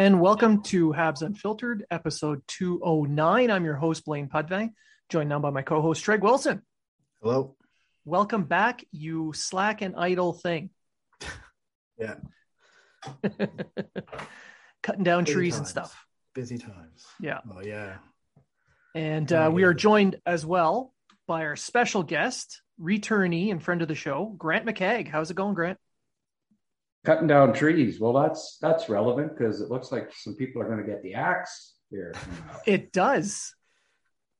And welcome to Habs Unfiltered, episode 209. I'm your host, Blaine Pudvang, joined now by my co host, Treg Wilson. Hello. Welcome back, you slack and idle thing. Yeah. Cutting down Busy trees and stuff. Busy times. Yeah. Oh yeah. And uh, we are joined as well by our special guest, returnee and friend of the show, Grant McCagg. How's it going, Grant? Cutting down trees. Well, that's that's relevant because it looks like some people are going to get the axe here. It does.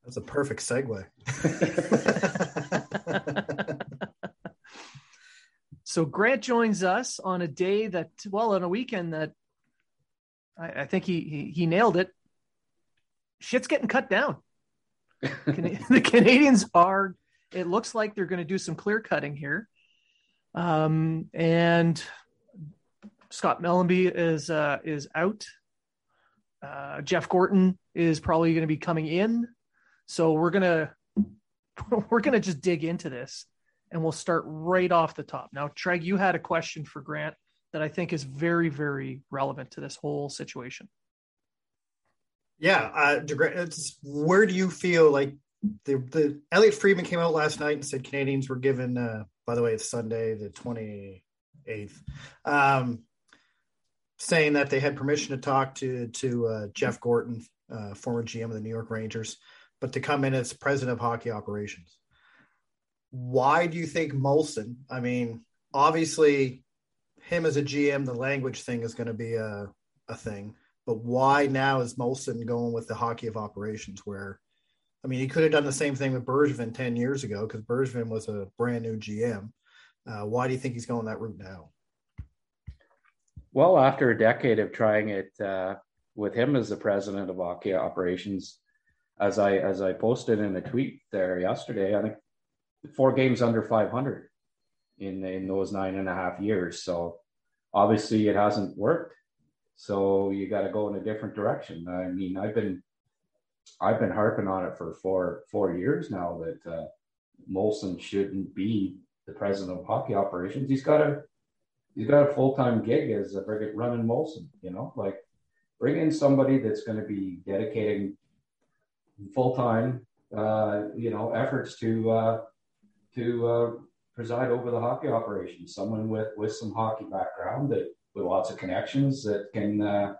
That's a perfect segue. So Grant joins us on a day that, well, on a weekend that I, I think he, he he nailed it. Shit's getting cut down. Cana- the Canadiens are. It looks like they're going to do some clear cutting here, um, and Scott Mellanby is uh, is out. Uh, Jeff Gorton is probably going to be coming in, so we're gonna we're gonna just dig into this, and we'll start right off the top. Now, Treg, you had a question for Grant that I think is very very relevant to this whole situation. yeah. Uh, where do you feel like the the Elliotte Friedman came out last night and said Canadiens were given. Uh, by the way, it's Sunday, the twenty eighth. Um, saying that they had permission to talk to to uh, Jeff Gorton, uh, former GM of the New York Rangers, but to come in as president of hockey operations. Why do you think Molson? I mean, obviously, him as a GM, the language thing is going to be a a thing. But why now is Molson going with the hockey of operations? Where, I mean, he could have done the same thing with Bergevin ten years ago because Bergevin was a brand new GM. Uh, why do you think he's going that route now? Well, after a decade of trying it uh, with him as the president of hockey operations, as I as I posted in a tweet there yesterday, I think four games under 500 in in those nine and a half years. So obviously it hasn't worked. So you got to go in a different direction. I mean, I've been I've been harping on it for four four years now that uh, Molson shouldn't be the president of hockey operations. He's got a he's got a full time gig as a bring running Molson. You know, like bring in somebody that's going to be dedicating full time uh, you know efforts to uh, to uh, preside over the hockey operation. Someone with with some hockey background that with lots of connections that can uh,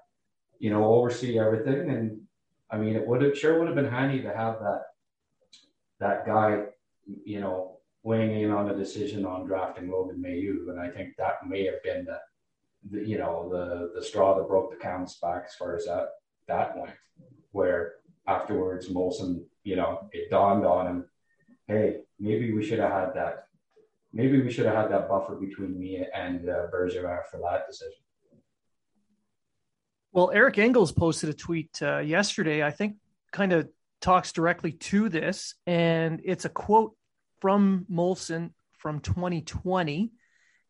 you know oversee everything. And I mean, it would have sure would have been handy to have that that guy you know weighing in on the decision on drafting Logan Mailloux, and I think that may have been the, the you know the the straw that broke the camel's back as far as that that went. Where afterwards Molson, you know, it dawned on him, hey, maybe we should have had that. Maybe we should have had that buffer between me and uh, Bergevin for that decision. Well, Eric Engels posted a tweet uh, yesterday, I think kind of talks directly to this. And it's a quote from Molson from 2020.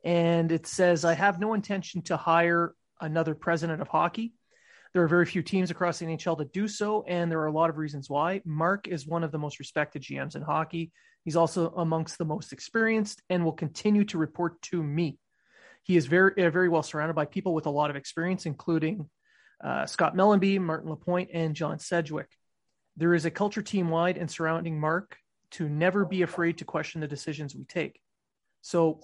And it says, I have no intention to hire another president of hockey. There are very few teams across the NHL that do so, and there are a lot of reasons why. Mark is one of the most respected GMs in hockey. He's also amongst the most experienced and will continue to report to me. he is very uh, very well surrounded by people with a lot of experience, including uh, Scott Mellanby, Martin Lapointe, and John Sedgwick. There is a culture team wide and surrounding Mark to never be afraid to question the decisions we take. So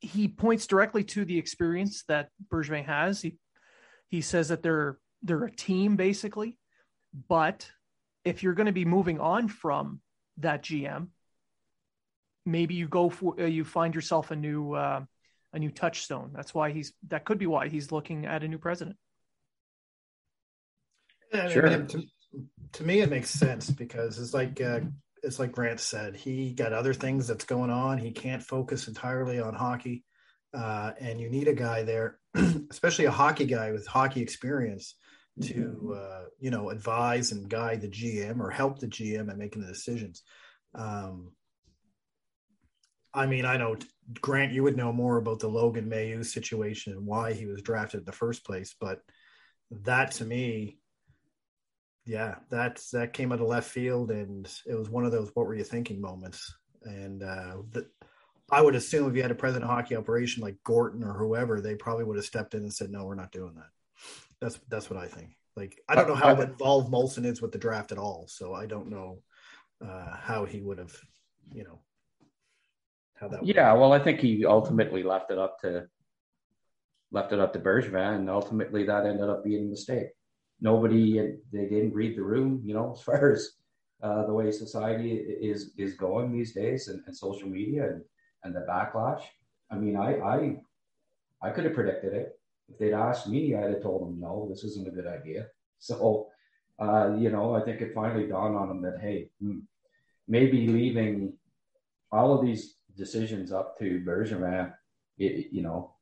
he points directly to the experience that Bergevin has. He he says that they're they're a team basically, but if you're going to be moving on from that GM, maybe you go for uh, you find yourself a new uh, a new touchstone. That's why he's that could be why he's looking at a new president. sure. to, to, me, it makes sense because it's like uh, it's like Grant said. He got other things that's going on. He can't focus entirely on hockey, uh, and you need a guy there, especially a hockey guy with hockey experience, to mm-hmm. uh, you know advise and guide the GM or help the GM in making the decisions. Um, I mean, I know Grant, you would know more about the Logan Mailloux situation and why he was drafted in the first place, but that to me, yeah, that's that came out of left field, and it was one of those "what were you thinking" moments. And uh, the, I would assume if you had a president of hockey operation like Gorton or whoever, they probably would have stepped in and said, "No, we're not doing that." That's that's what I think. Like I don't know how involved Molson is with the draft at all, so I don't know uh, how he would have, you know, how that. Yeah, well, I think he ultimately left it up to left it up to Bergevin, and ultimately that ended up being a mistake. Nobody they didn't read the room, you know, as far as uh, the way society is is going these days, and, and social media and, and the backlash. I mean, I I I could have predicted it if they'd asked me. I'd have told them no, this isn't a good idea. So, uh, you know, I think it finally dawned on them that hey, hmm, maybe leaving all of these decisions up to Bergevin, it, you know,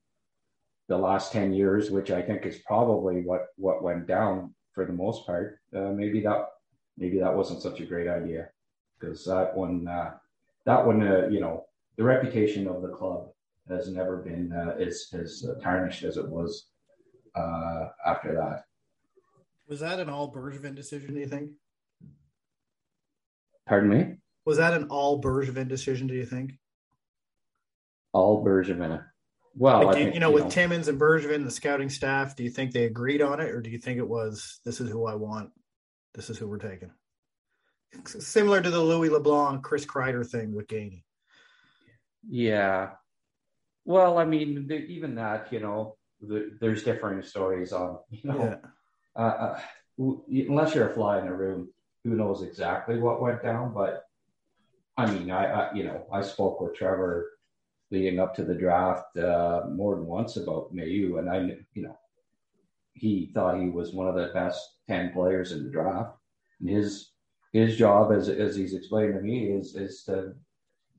the last 10 years, which I think is probably what, what went down for the most part. Uh, maybe that, maybe that wasn't such a great idea because that one, uh, that one, uh, you know, the reputation of the club has never been uh, as, as tarnished as it was uh, after that. Was that an all Bergevin decision, do you think? Pardon me? Was that an all Bergevin decision, do you think? all Bergevin. Well, like, think, you know, you with know, Timmins and Bergevin, the scouting staff, do you think they agreed on it, or do you think it was this is who I want, this is who we're taking? Similar to the Louis LeBlanc, Chris Kreider thing with Gainey. Yeah. Well, I mean, even that, you know, the, there's differing stories on, you know, yeah. uh, uh, unless you're a fly in the room, who knows exactly what went down. But I mean, I, I you know, I spoke with Trevor leading up to the draft uh, more than once about Mailloux, and I, you know, he thought he was one of the best ten players in the draft. And his his job, as as he's explained to me, is is to,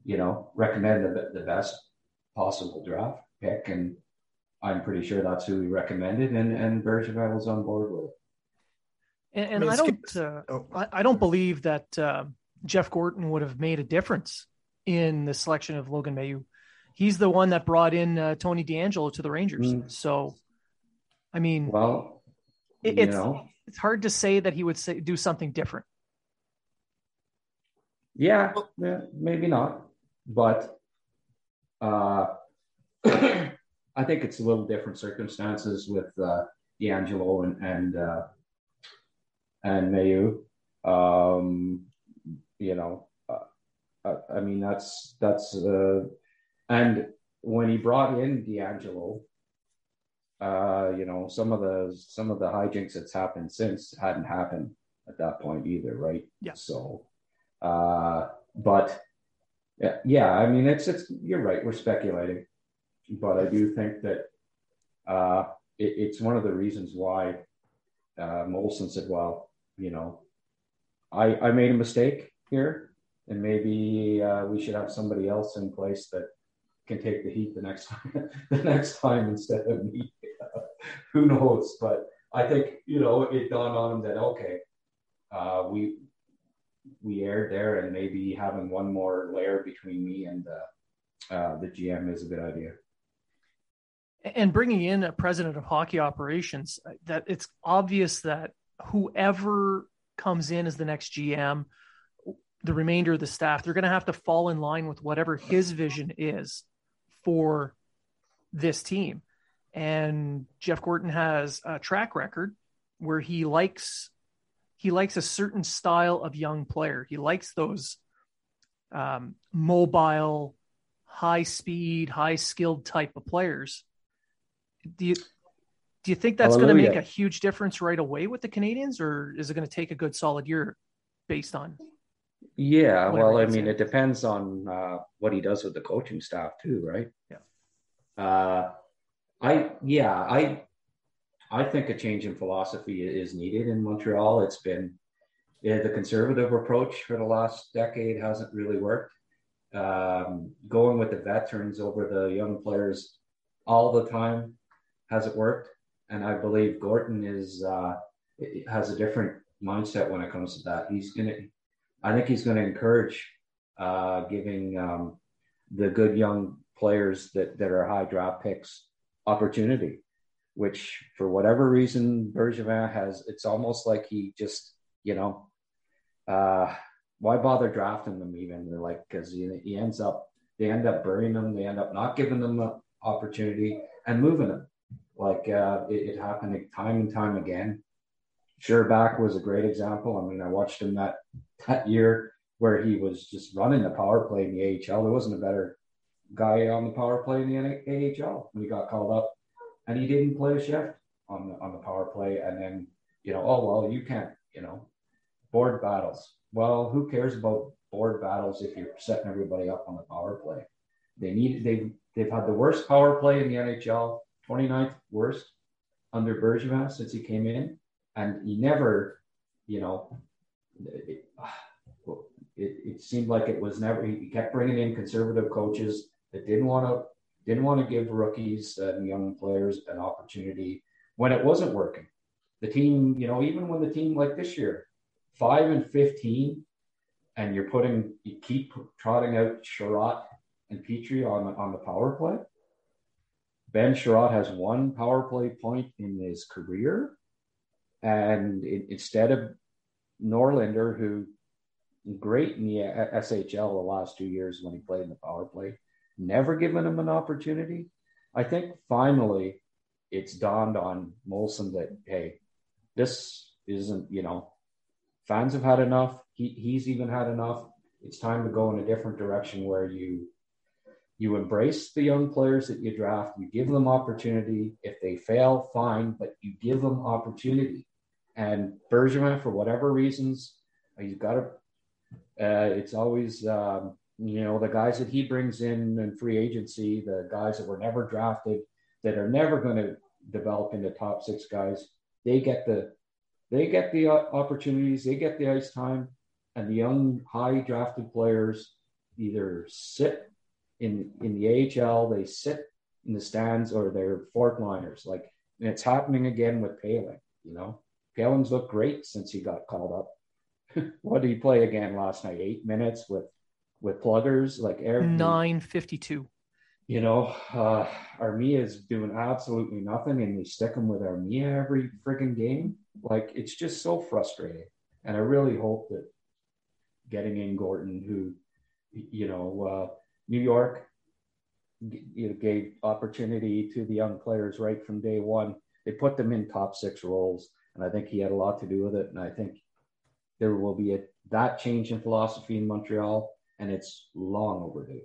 you know, recommend the the best possible draft pick, and I'm pretty sure that's who he recommended, and and Bergevin was on board with it. And, and I, mean, I, don't, uh, oh. I, I, don't believe that uh, Jeff Gorton would have made a difference in the selection of Logan Mailloux he's the one that brought in uh, Tony DeAngelo to the Rangers. Mm. So, I mean, well, it, it's know. it's hard to say that he would say, do something different. Yeah, yeah maybe not, but uh, I think it's a little different circumstances with uh, DeAngelo and and uh, and Mailloux. Um, you know, uh, I, I mean that's that's uh, and when he brought in DeAngelo, uh, you know, some of the some of the hijinks that's happened since hadn't happened at that point either, right? Yeah. So, uh, but yeah, yeah, I mean, it's it's you're right. We're speculating, but I do think that uh, it, it's one of the reasons why uh, Molson said, "Well, you know, I I made a mistake here, and maybe uh, we should have somebody else in place that can take the heat the next time, the next time instead of me. Who knows? But I think you know it dawned on him that okay, uh, we we aired there, and maybe having one more layer between me and uh, uh, the GM is a good idea. And bringing in a president of hockey operations, that it's obvious that whoever comes in as the next GM, the remainder of the staff, they're going to have to fall in line with whatever his vision is for this team. And Jeff Gorton has a track record where he likes he likes a certain style of young player. He likes those um, mobile, high speed, high skilled type of players. Do you do you think that's going to make a huge difference right away with the Canadiens, or is it going to take a good solid year based on? Yeah, well, I mean, it depends on uh, what he does with the coaching staff too, right? Yeah. Uh, I yeah, I I think a change in philosophy is needed in Montreal. It's been yeah, the conservative approach for the last decade hasn't really worked. Um, going with the veterans over the young players all the time hasn't worked and I believe Gorton is uh, has a different mindset when it comes to that. He's gonna, I think he's going to encourage uh, giving um, the good young players that that are high draft picks opportunity, which for whatever reason Bergevin has. It's almost like he just you know, uh, why bother drafting them even? They're like because he, he ends up they end up burying them. They end up not giving them the opportunity and moving them. Like uh, it, it, happened time and time again. Scherbak was a great example. I mean, I watched him that that year where he was just running the power play in the AHL. There wasn't a better guy on the power play in the AHL when he got called up, and he didn't play a shift on the on the power play. And then you know, oh well, you can't, you know, board battles. Well, who cares about board battles if you're setting everybody up on the power play? They need they they've had the worst power play in the NHL 29th worst under Bergevin since he came in, and he never, you know, it, it, it seemed like it was never. He kept bringing in conservative coaches that didn't want to didn't want to give rookies and young players an opportunity when it wasn't working. The team, you know, even when the team like this year, five and fifteen, and you're putting you keep trotting out Chiarot and Petry on on the power play Ben Chiarot has one power play point in his career. And it, instead of Norlinder, who great in the SHL the last two years when he played in the power play, never given him an opportunity. I think finally it's dawned on Molson that, hey, this isn't, you know, fans have had enough. He, he's even had enough. It's time to go in a different direction where you you embrace the young players that you draft, you give them opportunity. If they fail, fine, but you give them opportunity. And Bergevin, for whatever reasons, he's got to. Uh, it's always um, you know the guys that he brings in in free agency, the guys that were never drafted, that are never going to develop into top six guys. They get the they get the opportunities, they get the ice time, and the young high drafted players either sit in in the AHL, they sit in the stands or they're fourth liners. Like and it's happening again with Poehling. You know, Poehling's looked great since he got called up. what did he play again last night? Eight minutes with with pluggers like Eric. Nine fifty two. You know, uh, Armia is doing absolutely nothing, and we stick him with Armia every freaking game. Like it's just so frustrating. And I really hope that getting in Gorton, who, you know, uh, New York you know, gave opportunity to the young players right from day one. They put them in top six roles, and I think he had a lot to do with it. And I think there will be a, that change in philosophy in Montreal, and it's long overdue.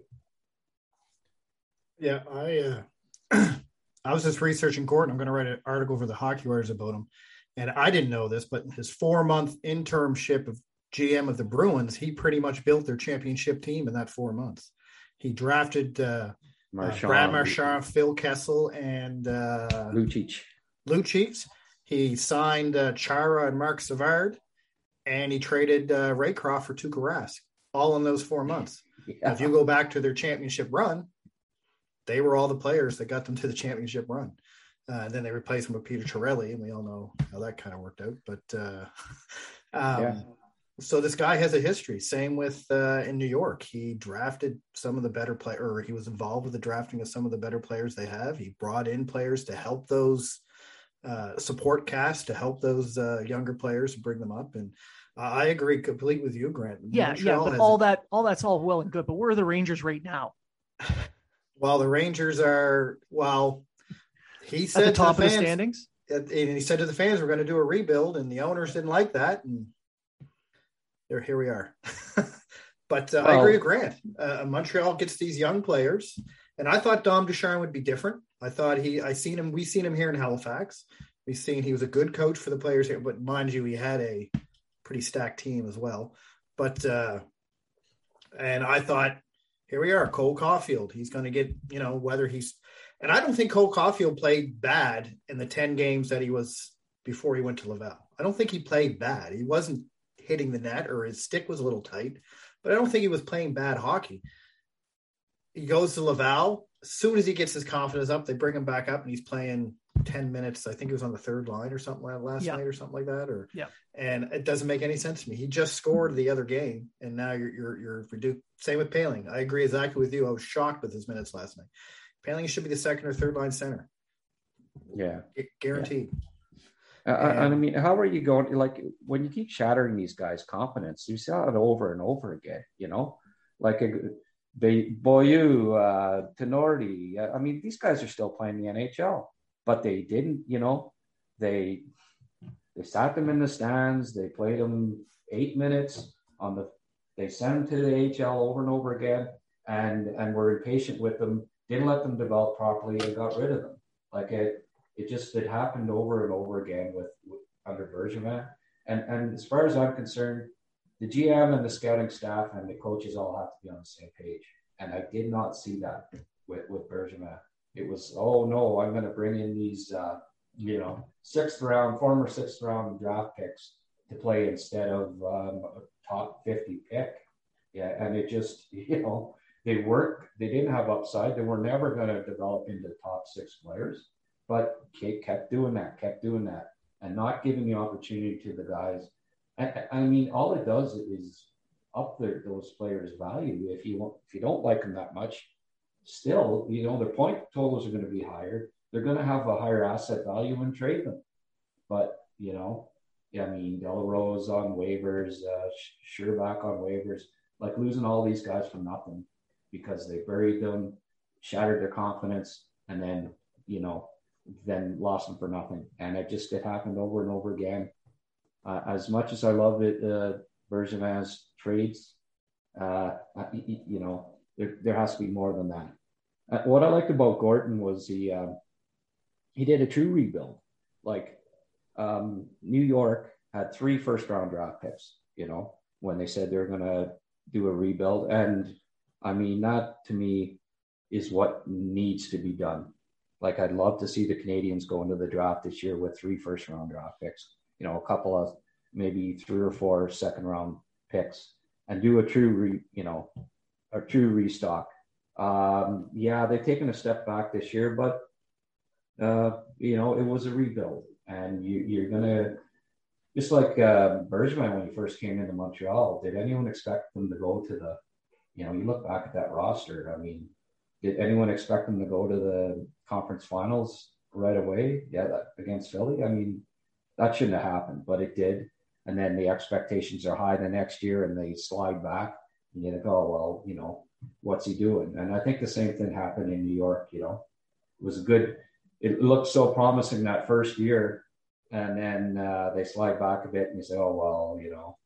Yeah, I uh, I was just researching Gorton. I'm going to write an article for the Hockey Writers about him, and I didn't know this, but his four month internship of GM of the Bruins, he pretty much built their championship team in that four months. He drafted uh, Marchand, uh, Brad Marchand, Phil Kessel, and uh, Lucic. Lucic. He signed uh, Chara and Mark Savard, and he traded uh, Raycroft for Tuukka Rask, all in those four months. Yeah. If you go back to their championship run, they were all the players that got them to the championship run. Uh, and then they replaced him with Peter Chiarelli, and we all know how that kind of worked out. But uh, um, yeah so this guy has a history. Same with uh, in New York. He drafted some of the better play, or he was involved with the drafting of some of the better players they have. He brought in players to help those uh, support cast to help those uh, younger players and bring them up. And I agree completely with you, Grant. Yeah, Montreal yeah. But all a... that, all that's all well and good. But where are the Rangers right now? Well, the Rangers are well. He said at the top to the of the standings. and he said to the fans, "We're going to do a rebuild," and the owners didn't like that, and there, here we are. but uh, I agree with Grant. Uh, Montreal gets these young players, and I thought Dom Ducharme would be different. I thought he, I seen him, we seen him here in Halifax. We seen he was a good coach for the players here, but mind you, he had a pretty stacked team as well. But uh, and I thought, here we are, Cole Caufield. He's going to get, you know, whether he's, and I don't think Cole Caufield played bad in the 10 games that he was before he went to Laval. I don't think he played bad. He wasn't hitting the net or his stick was a little tight, but I don't think he was playing bad hockey. He goes to Laval. As soon as he gets his confidence up, they bring him back up and he's playing 10 minutes. I think it was on the third line or something like last Yeah. night or something like that. Or Yeah. and it doesn't make any sense to me. He just scored the other game, and now you're you're you're reduced. Same with Poehling. I agree exactly with you. I was shocked with his minutes last night. Poehling should be the second or third line center, Yeah. Gu- guaranteed. Uh, and I mean, how are you going? Like when you keep shattering these guys' confidence, you see it over and over again. You know, like a, Beaulieu, uh, Tinordi. I mean, these guys are still playing the NHL, but they didn't. You know, they they sat them in the stands. They played them eight minutes on the. They sent them to the AHL over and over again, and and were impatient with them. Didn't let them develop properly and got rid of them. Like it, it just it happened over and over again with, with under Bergevin. And and as far as I'm concerned, the GM and the scouting staff and the coaches all have to be on the same page. And I did not see that with with Bergevin. It was oh no, I'm going to bring in these uh, you know sixth round, former sixth round draft picks to play instead of um, a top 50 pick. Yeah, and it just you know they work. They didn't have upside. They were never going to develop into top six players but Kate kept doing that, kept doing that, and not giving the opportunity to the guys. I, mean, all it does is up their, those players' value. If you want, if you don't like them that much, still, you know, their point totals are going to be higher. They're going to have a higher asset value and trade them. But you know, I mean, de la Rose on waivers, uh, Scherbak on waivers, like losing all these guys for nothing because they buried them, shattered their confidence, and then you know then lost them for nothing. And it just it happened over and over again. Uh, as much as I love it, uh, Bergevin's trades, uh, you know, there, there has to be more than that. Uh, what I liked about Gorton was he um, he did a true rebuild. Like um, New York had three first round draft picks, you know, when they said they're going to do a rebuild. And I mean, that to me is what needs to be done. Like I'd love to see the Canadiens go into the draft this year with three first round draft picks, you know, a couple of maybe three or four second round picks and do a true, re, you know, a true restock. Um, yeah, they've taken a step back this year, but uh, you know, it was a rebuild, and you, you're gonna just like uh, Bergevin when he first came into Montreal. Did anyone expect them to go to the? You know, you look back at that roster. I mean, did anyone expect them to go to the conference finals right away? Yeah, that, against Philly. I mean, that shouldn't have happened, but it did. And then the expectations are high the next year, and they slide back. And you think, oh well, you know, what's he doing? And I think the same thing happened in New York. You know, it was a good. It looked so promising that first year, and then uh, they slide back a bit, and you say, oh well, you know,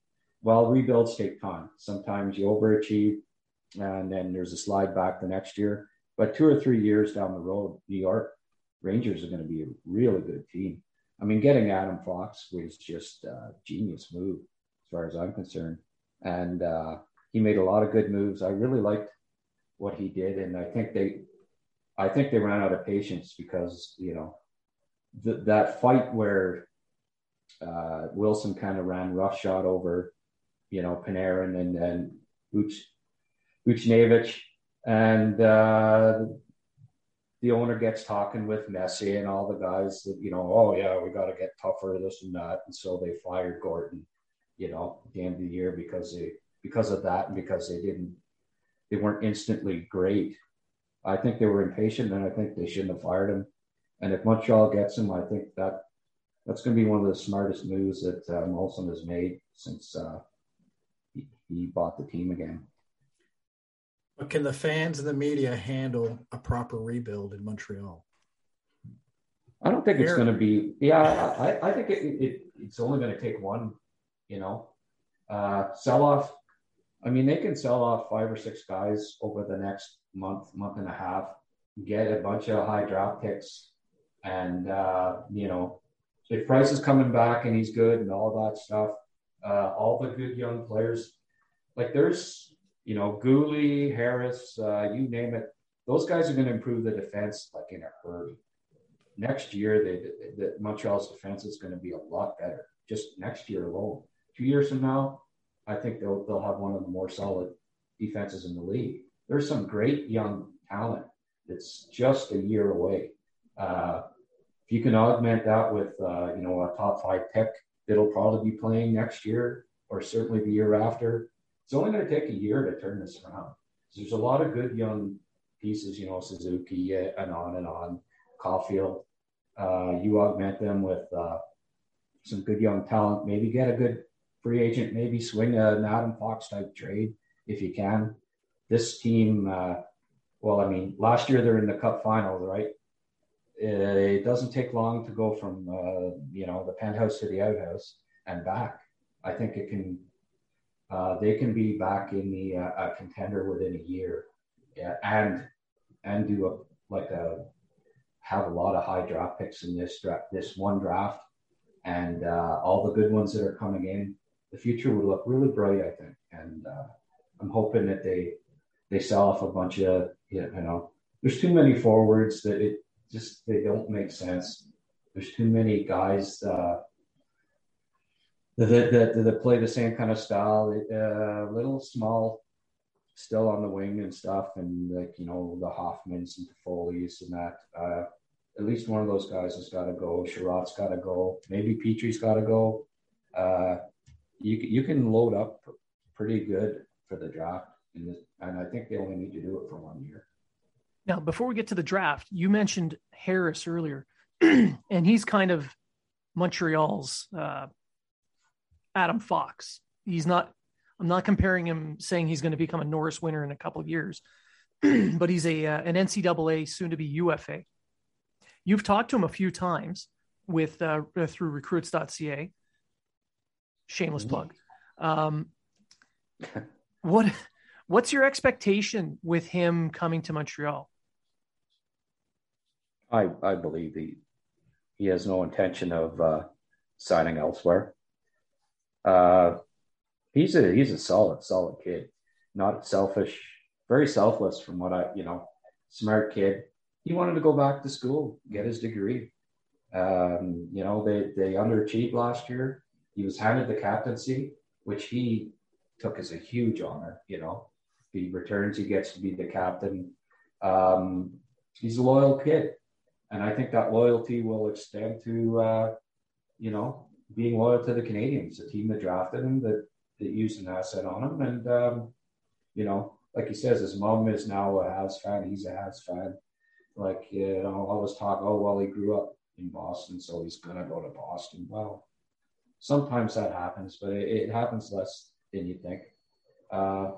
well rebuilds take time. Sometimes you overachieve, and then there's a slide back the next year. But two or three years down the road, New York Rangers are going to be a really good team. I mean, getting Adam Fox was just a genius move as far as I'm concerned. And uh, he made a lot of good moves. I really liked what he did. And I think they, I think they ran out of patience because, you know, th- that fight where uh, Wilson kind of ran roughshod over, you know, Panarin and then Uch, Buchnevich. And uh, the owner gets talking with Messi and all the guys that, you know, oh yeah, we got to get tougher, this and that. And so they fired Gorton, you know, at the end of the year because they, because of that and because they didn't, they weren't instantly great. I think they were impatient and I think they shouldn't have fired him. And if Montreal gets him, I think that that's going to be one of the smartest moves that uh, Molson has made since uh, he, he bought the team again. But can the fans and the media handle a proper rebuild in Montreal? I don't think it's going to be. Yeah, I, I think it, it, it's only going to take one. You know, uh, sell off. I mean, they can sell off five or six guys over the next month, month and a half, get a bunch of high draft picks, and uh, you know, if Price is coming back and he's good and all that stuff, uh, all the good young players, like there's, you know, Guhle, Harris, uh, you name it, those guys are going to improve the defense like in a hurry. Next year, they, the Montreal's defense is going to be a lot better. Just next year alone. Two years from now, I think they'll they'll have one of the more solid defenses in the league. There's some great young talent that's just a year away. Uh, if you can augment that with uh, you know a top five pick that'll probably be playing next year or certainly the year after, it's only going to take a year to turn this around. There's a lot of good young pieces, you know, Suzuki and on and on, Caufield. Uh, you augment them with uh, some good young talent. Maybe get a good free agent. Maybe swing an Adam Fox type trade if you can. This team, uh, well, I mean, last year they're in the Cup final, right? It doesn't take long to go from uh, you know the penthouse to the outhouse and back. I think it can. Uh, they can be back in the uh, a contender within a year, yeah, and and do a like a have a lot of high draft picks in this draft, this one draft, and uh, all the good ones that are coming in. The future would look really bright, I think, and uh, I'm hoping that they they sell off a bunch of you know. There's too many forwards that it just they don't make sense. There's too many guys uh, that, that that play the same kind of style. A uh, little small, still on the wing and stuff, and like you know the Hoffmans and the Foley's and that. Uh, at least one of those guys has got to go. Chiarot's got to go. Maybe Petry's got to go. Uh, you you can load up pretty good for the draft, and I think they only need to do it for one year. Now, before we get to the draft, you mentioned Harris earlier, and he's kind of Montreal's uh, Adam Fox. He's not. I'm not comparing him, saying he's going to become a Norris winner in a couple of years, but he's a uh, an NCAA, soon to be UFA. You've talked to him a few times with uh, through recruits.ca. Shameless plug. Um, what what's your expectation with him coming to Montreal? I I believe he he has no intention of uh, signing elsewhere. Uh, he's a he's a solid solid kid, not selfish, very selfless from what I you know, smart kid. He wanted to go back to school, get his degree. Um, you know, they they underachieved last year. He was handed the captaincy, which he took as a huge honor. You know, he returns, he gets to be the captain. Um, he's a loyal kid and I think that loyalty will extend to, uh, you know, being loyal to the Canadiens, the team that drafted him, that, that used an asset on him. And, um, you know, like he says, his mom is now a Habs fan. He's a Habs fan. Like, you know, all this talk, oh, well, he grew up in Boston, so he's going to go to Boston. Well, sometimes that happens, but it, it happens less than you think. Uh,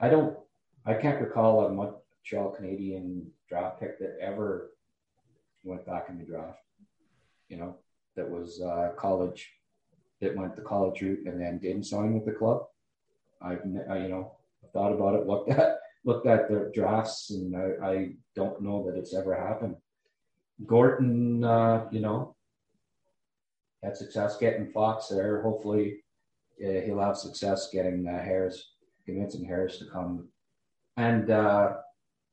I don't, I can't recall a Montreal Canadien draft pick that ever went back in the draft. You know, that was uh, college, that went the college route and then didn't sign with the club. I've I, you know thought about it, looked at looked at the drafts, and I, I don't know that it's ever happened. Gorton, uh, you know, had success getting Fox there. Hopefully, uh, he'll have success getting uh, Harris, convincing Harris to come. And uh,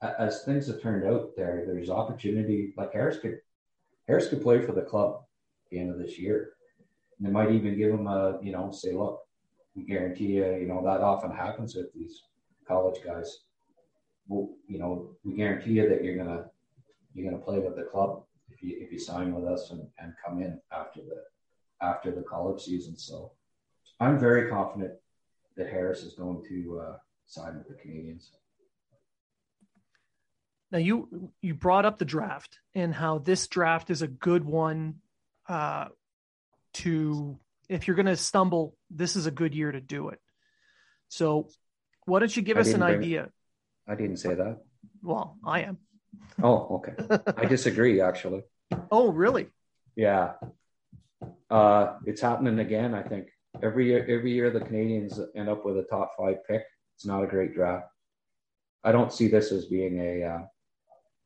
as things have turned out there, there's opportunity. Like Harris could, Harris could play for the club the end of this year. And they might even give them a, you know, say, look, we guarantee you, you know, that often happens with these college guys. Well, you know, we guarantee you that you're gonna you're gonna play with the club if you if you sign with us and, and come in after the after the college season. So I'm very confident that Harris is going to uh, sign with the Canadiens. Now you you brought up the draft and how this draft is a good one uh, to if you're going to stumble, this is a good year to do it. So, why don't you give I us an idea? I didn't say that. Well, I am. Oh, okay. I disagree, actually. Oh, really? Yeah. Uh, it's happening again. I think every year, every year the Canadiens end up with a top five pick. It's not a great draft. I don't see this as being a, uh,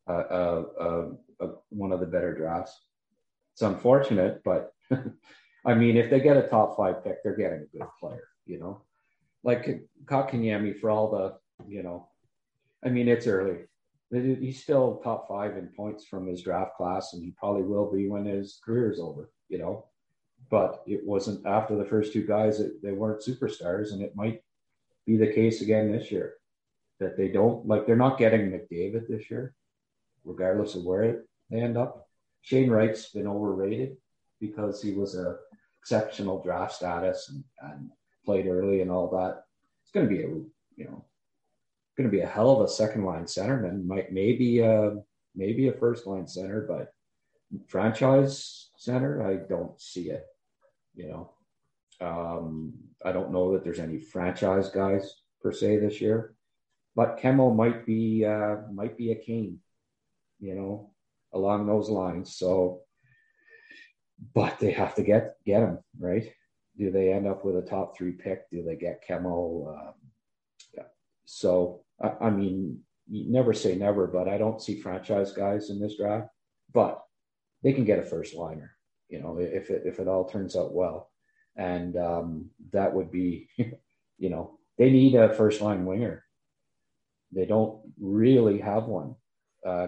a, a, a one of the better drafts. It's unfortunate, but I mean, if they get a top five pick, they're getting a good player. You know, like Kotkaniemi for all the you know. I mean, it's early. He's still top five in points from his draft class, and he probably will be when his career is over. You know, but it wasn't after the first two guys that they weren't superstars, and it might be the case again this year that they don't like. They're not getting McDavid this year, regardless of where they end up. Shane Wright's been overrated because he was a exceptional draft status and, and played early and all that. It's going to be a you know going to be a hell of a second line centerman. Might maybe a maybe a first line center, but franchise center, I don't see it. You know, um, I don't know that there's any franchise guys per se this year, but Kemell might be uh, might be a king. You know, along those lines. So, but they have to get get him right. Do they end up with a top three pick? Do they get Kemell? Um, yeah. So I, I mean, never say never, but I don't see franchise guys in this draft. But they can get a first liner, you know, if it, if it all turns out well, and um, that would be, you know, they need a first line winger. They don't really have one. Uh,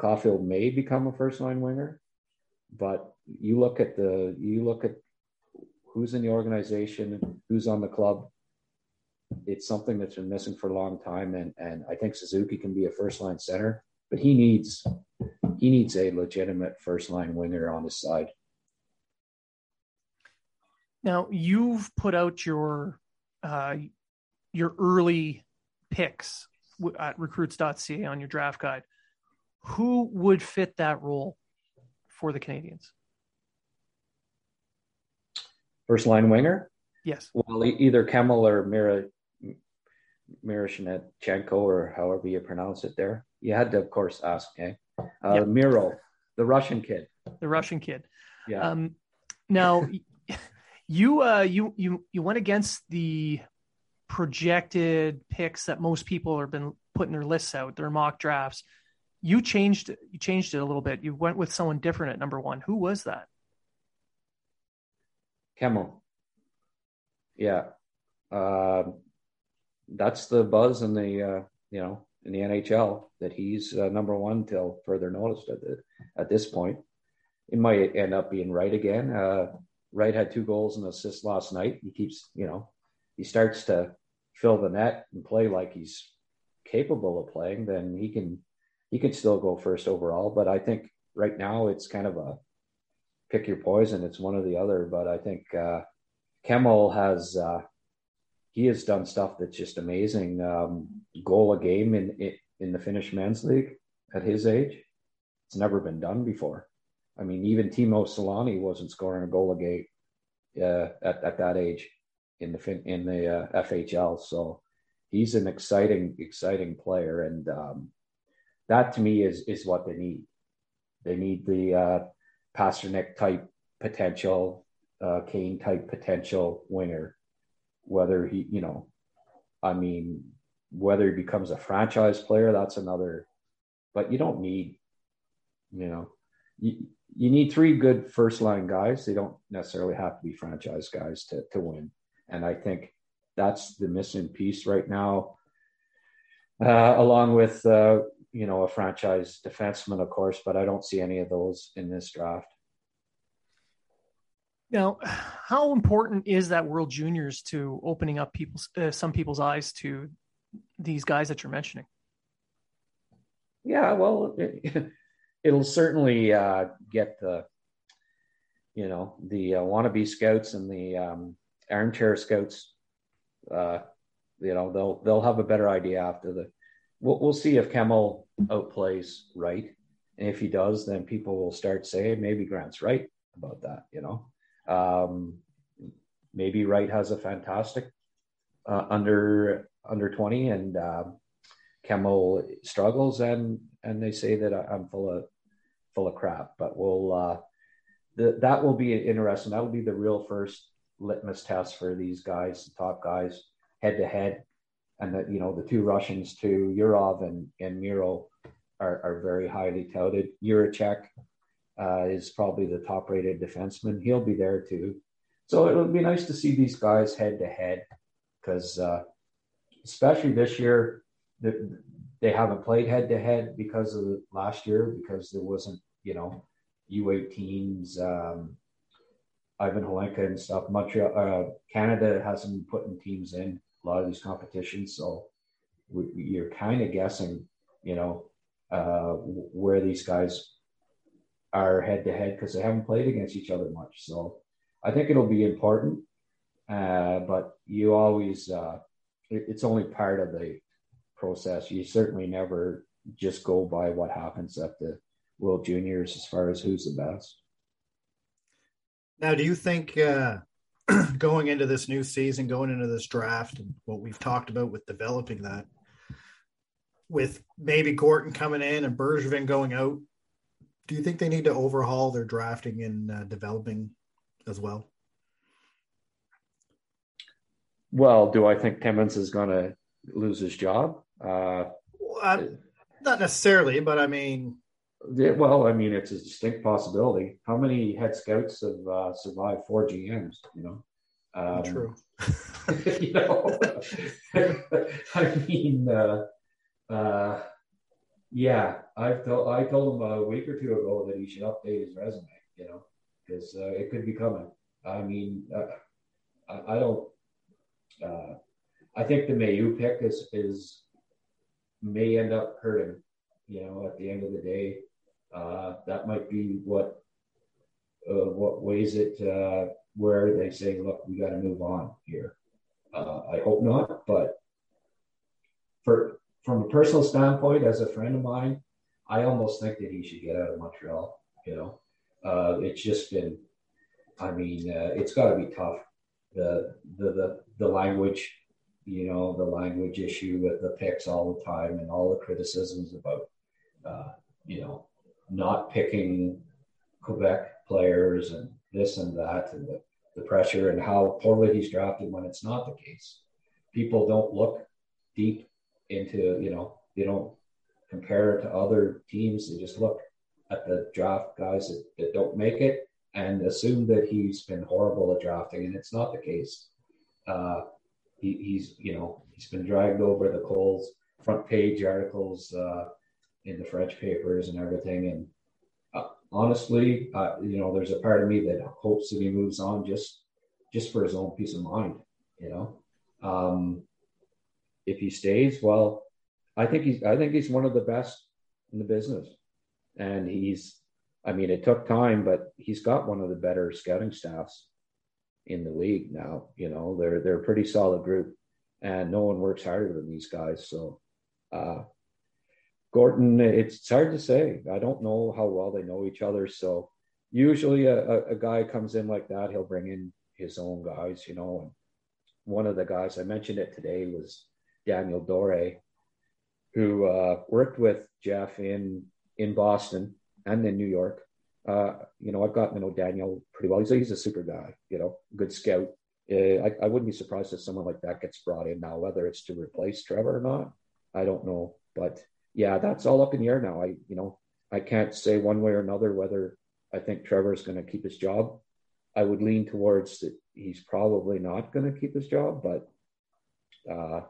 Caufield may become a first line winger, but you look at the you look at who's in the organization, who's on the club, it's something that's been missing for a long time. And, and I think Suzuki can be a first line center, but he needs he needs a legitimate first line winger on his side. Now you've put out your uh, your early picks at recruits.ca on your draft guide. Who would fit that role for the Canadians? First line winger? Yes. Well, either Kemell or Mira Miroshnichenko or however you pronounce it there. You had to, of course, ask, okay? Uh, yep. Miro, the Russian kid. The Russian kid. Yeah. Um, now, you uh, you you you went against the projected picks that most people have been putting their lists out, their mock drafts. You changed you changed it a little bit. You went with someone different at number one. Who was that? Kemell. Yeah. Uh, that's the buzz in the uh, you know in the NHL that he's uh, number one till further notice at the, at this point. It might end up being Wright again. Uh, Wright had two goals and assists last night. He keeps you know he starts to fill the net and play like he's capable of playing. Then he can he could still go first overall. But I think right now it's kind of a pick your poison. It's one or the other. But I think uh, Kemell has uh, he has done stuff that's just amazing. Um, goal a game in, in the Finnish men's league at his age, it's never been done before. I mean, even Teemu Selanne wasn't scoring a goal a game uh, at at that age in the fin- in the uh, FHL. So he's an exciting exciting player, and um, that to me is is what they need. They need the uh, Pastrnak type potential, uh, Kane type potential winger whether he, you know, I mean, whether he becomes a franchise player, that's another, but you don't need, you know, you, you need three good first line guys. They don't necessarily have to be franchise guys to, to win. And I think that's the missing piece right now, uh, along with, uh, you know, a franchise defenseman, of course, but I don't see any of those in this draft. Now, how important is that World Juniors to opening up people's uh, some people's eyes to these guys that you're mentioning? Yeah, well, it, will certainly uh, get the you know the uh, wannabe scouts and the um, armchair scouts. Uh, you know they'll they'll have a better idea after the. We'll, we'll see if Kemell outplays Wright, and if he does, then people will start saying maybe Grant's right about that. You know. Um, maybe Wright has a fantastic uh, under under 20 and uh, Kemell struggles, and and they say that I'm full of full of crap. But we'll uh, the, that will be interesting. That will be the real first litmus test for these guys, the top guys, head to head, and that you know the two Russians, too, Yurov and and Miro, are, are very highly touted. Jiricek uh, is probably the top rated defenseman. He'll be there too. So it'll be nice to see these guys head to head because, uh, especially this year, they haven't played head to head because of last year because there wasn't, you know, U18s, um, Ivan Hlinka and stuff. Montreal, uh, Canada hasn't been putting teams in a lot of these competitions, so we, you're kind of guessing, you know, uh, where these guys are head to head because they haven't played against each other much. So I think it'll be important, uh, but you always uh, it, it's only part of the process. You certainly never just go by what happens at the World Juniors as far as who's the best. Now, do you think uh, going into this new season, going into this draft, and what we've talked about with developing that, with maybe Gorton coming in and Bergevin going out, do you think they need to overhaul their drafting and uh, developing as well? Well, do I think Timmins is going to lose his job? Uh, well, not necessarily, but I mean, yeah, well, I mean, it's a distinct possibility. How many head scouts have uh, survived four GMs? You know, um, true. you know, I mean, uh, uh, yeah, I've told I told him a week or two ago that he should update his resume. You know, because uh, it could be coming. I mean, uh, I, I, don't. Uh, I think the Mailloux pick is is may end up hurting. You know, at the end of the day, uh, that might be what uh, what weighs it uh, where they say, look, we got to move on here. I hope not, but for from a personal standpoint, as a friend of mine, I almost think that he should get out of Montreal. You know, uh, it's just been, I mean, uh, it's got to be tough. The, the the the language, you know, the language issue with the picks all the time and all the criticisms about, uh, you know, not picking Quebec players and this and that and the, the pressure and how poorly he's drafted when it's not the case. People don't look deep into, you know, they don't compare to other teams. They just look at the draft guys that, that don't make it and assume that he's been horrible at drafting, and it's not the case. Uh, he, he's, you know, he's been dragged over the coals, front page articles uh, in the French papers and everything. And uh, honestly, uh, you know, there's a part of me that hopes that he moves on just just for his own peace of mind. You know, um, if he stays, well, I think he's I think he's one of the best in the business, and he's I mean it took time, but he's got one of the better scouting staffs in the league now. You know they're they're a pretty solid group, and no one works harder than these guys. So, uh, Gorton, it's hard to say. I don't know how well they know each other. So usually a, a, a guy comes in like that, he'll bring in his own guys. You know, and one of the guys I mentioned it today was Daniel Dore, who uh, worked with Jeff in in Boston and in New York. Uh, you know, I've gotten to know Daniel pretty well. He's a, he's a super guy, you know, good scout. Uh, I, I wouldn't be surprised if someone like that gets brought in now, whether it's to replace Trevor or not. I don't know, but yeah, that's all up in the air now. I, you know, I can't say one way or another whether I think Trevor is going to keep his job. I would lean towards that he's probably not going to keep his job, but uh,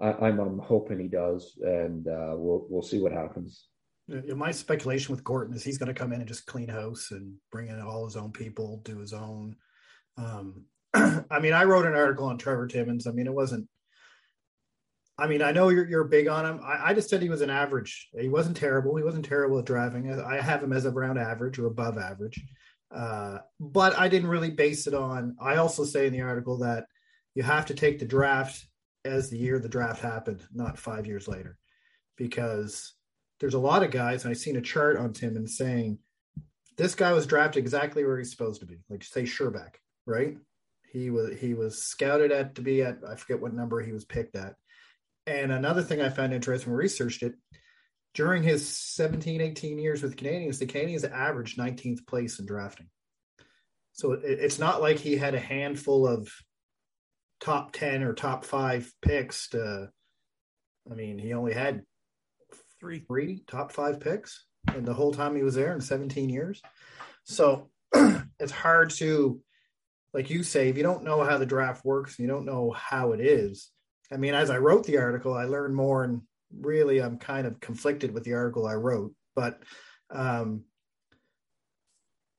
I, am I'm, hoping he does, and uh, we'll we'll see what happens. My speculation with Gorton is he's going to come in and just clean house and bring in all his own people, do his own. Um, I mean, I wrote an article on Trevor Timmins. I mean, it wasn't. I mean, I know you're you're big on him. I, I just said he was an average. He wasn't terrible. He wasn't terrible at driving. I have him as around average or above average. Uh, but I didn't really base it on. I also say in the article that you have to take the draft as the year the draft happened, not five years later, because there's a lot of guys, and I seen a chart on Timmins saying this guy was drafted exactly where he's supposed to be, like say Scherbak, right? He was he was scouted at to be at I forget what number he was picked at, And another thing I found interesting when I researched it, during his 17, 18 years with Canadiens, the Canadiens averaged 19th place in drafting. So it, it's not like he had a handful of top 10 or top five picks to, I mean, he only had three, three top five picks and the whole time he was there in 17 years. So it's hard to, like you say, if you don't know how the draft works, you don't know how it is. I mean, as I wrote the article, I learned more, and really, I'm kind of conflicted with the article I wrote. But um,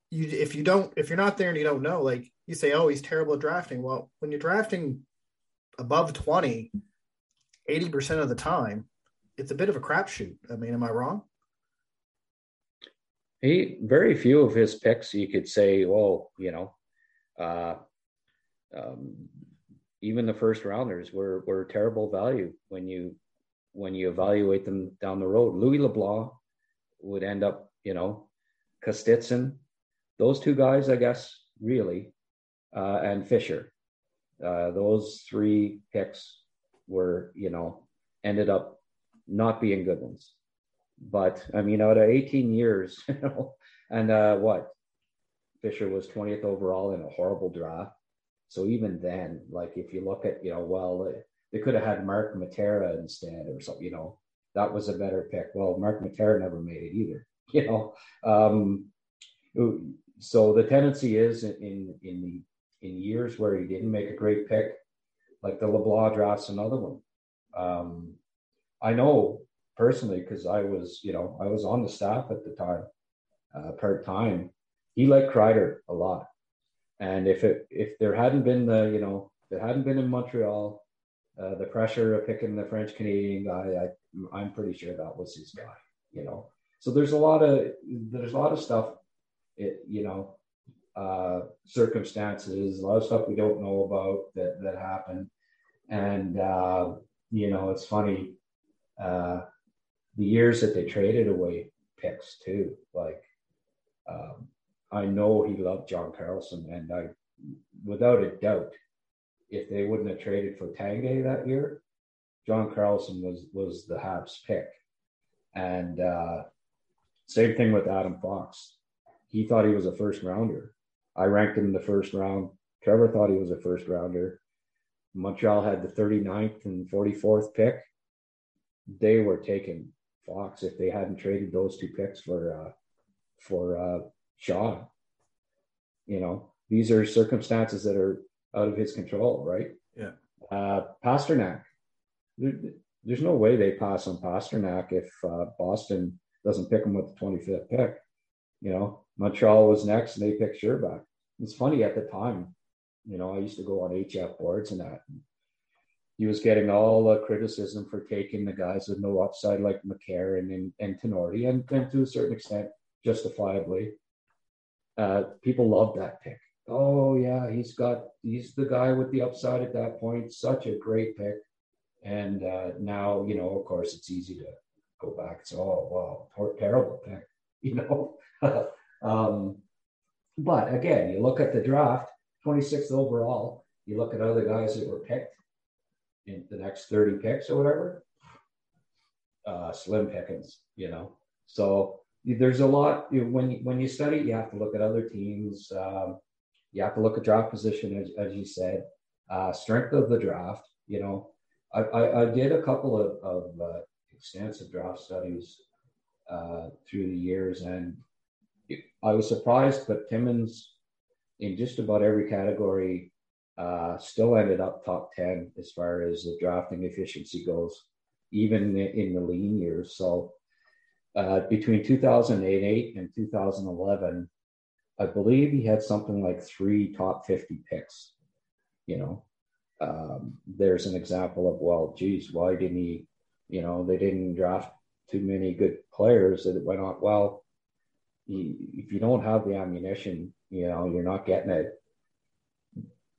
you, if you don't, if you're not there and you don't know, like you say, oh, he's terrible at drafting. Well, when you're drafting above 20, 80% of the time, it's a bit of a crapshoot. I mean, am I wrong? He very few of his picks you could say, well, you know, uh, um, even the first rounders were were terrible value when you when you evaluate them down the road. Louis LeBlanc would end up, you know, Kostitsyn, those two guys, I guess, really, uh, and Fischer. Uh, those three picks were, you know, ended up not being good ones. But I mean, out of 18 years, you know, and uh, what Fischer was 20th overall in a horrible draft. So even then, like if you look at, you know, well, they could have had Mark Mitera instead or something, you know, that was a better pick. Well, Mark Mitera never made it either, you know. Um, so the tendency is in in the in years where he didn't make a great pick, like the LeBlanc draft's another one. Um, I know personally because I was, you know, I was on the staff at the time, uh, part time. He liked Kreider a lot, and if it if there hadn't been the, you know, it hadn't been in Montreal, uh, the pressure of picking the French Canadian guy, I, I'm pretty sure that was his guy. You know, so there's a lot of there's a lot of stuff, it, you know, uh, circumstances, a lot of stuff we don't know about that that happened, and uh, you know, it's funny. Uh, the years that they traded away picks too. Like, um, I know he loved John Carlson, and I, without a doubt, if they wouldn't have traded for Tanguay that year, John Carlson was was the Habs pick. And uh, same thing with Adam Fox. He thought he was a first rounder. I ranked him in the first round. Trevor thought he was a first rounder. Montreal had the 39th and 44th pick. They were taking Fox if they hadn't traded those two picks for uh, for uh, Shaw. You know, these are circumstances that are out of his control, right? Yeah. Uh, Pastrnak. There, there's no way they pass on Pastrnak if uh, Boston doesn't pick him with the 25th pick. You know, Montreal was next and they picked Scherbak. It's funny at the time, you know, I used to go on HF boards and that. He was getting all the criticism for taking the guys with no upside like McCarron and, and Tinordi, and, and to a certain extent, justifiably. Uh, people loved that pick oh yeah, he's got he's the guy with the upside at that point. Such a great pick. And uh, now, you know, of course, it's easy to go back say, oh wow, terrible pick, you know. um, but again, you look at the draft, 26th overall. You look at other guys that were picked in the next 30 picks or whatever. Uh, slim pickings, you know. So there's a lot you know, when when you study, you have to look at other teams. Um, you have to look at draft position, as, as you said, uh, strength of the draft. You know, I, I, I did a couple of, of uh, extensive draft studies uh, through the years, and I was surprised, but Timmins, in just about every category, uh, still ended up top 10 as far as the drafting efficiency goes, even in the lean years. So uh, between 2008 and 2011, I believe he had something like three top 50 picks. You know, um, there's an example of, well, geez, why didn't he, you know, they didn't draft too many good players that went on. Well, if you don't have the ammunition, you know, you're not getting it.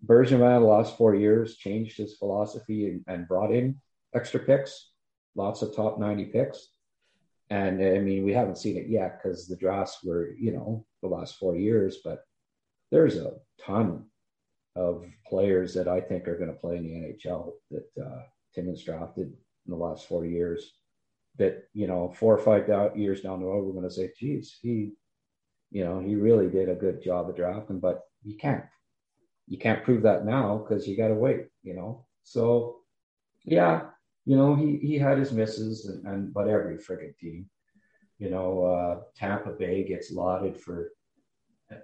The last four years, changed his philosophy and, and brought in extra picks, lots of top 90 picks. And I mean, we haven't seen it yet because the drafts were, you know, the last four years, but there's a ton of players that I think are going to play in the NHL that uh, drafted in the last four years that you know four or five years down the road we're going to say geez he you know he really did a good job of drafting but you can't you can't prove that now because you got to wait you know? So yeah you know he he had his misses and, and but every frigging team you know uh tampa bay gets lauded for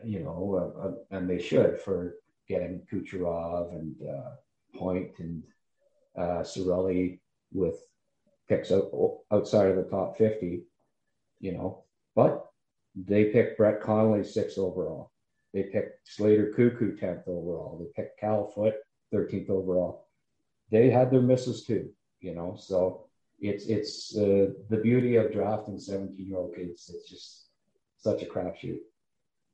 you know uh, uh, and they should for getting kucherov and uh point and uh with picks out, outside of the top 50, you know, but they picked Brett Connolly sixth overall. They picked Slater Koekkoek 10th overall. They picked Cal Foote 13th overall. They had their misses too, you know, so it's it's uh, the beauty of drafting 17 year old kids. It's just such a crapshoot.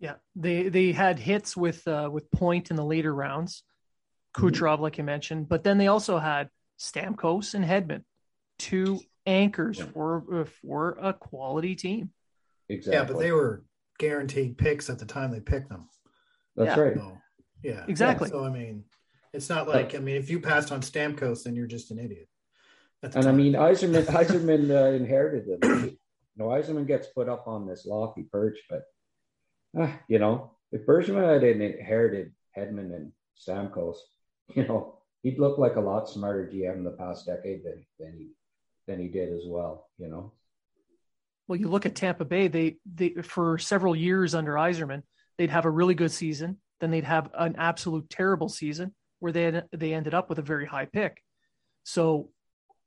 Yeah, they they had hits with uh, with Point in the later rounds, Kucherov, mm-hmm. like you mentioned, but then they also had Stamkos and Hedman two anchors yeah. for uh, for a quality team. Exactly. Yeah, but they were guaranteed picks at the time they picked them. That's yeah. right. So, yeah, exactly. So I mean, it's not like I mean, if you passed on Stamkos, then you're just an idiot. And time. I mean, Yzerman Yzerman uh, inherited them. You know, Yzerman gets put up on this lofty perch, but uh, you know, if Bergevin had inherited Hedman and Stamkos, you know, he'd look like a lot smarter GM in the past decade than than he than he did as well, you know. Well, you look at Tampa Bay, they they for several years under Yzerman, they'd have a really good season, then they'd have an absolute terrible season where they had, they ended up with a very high pick. So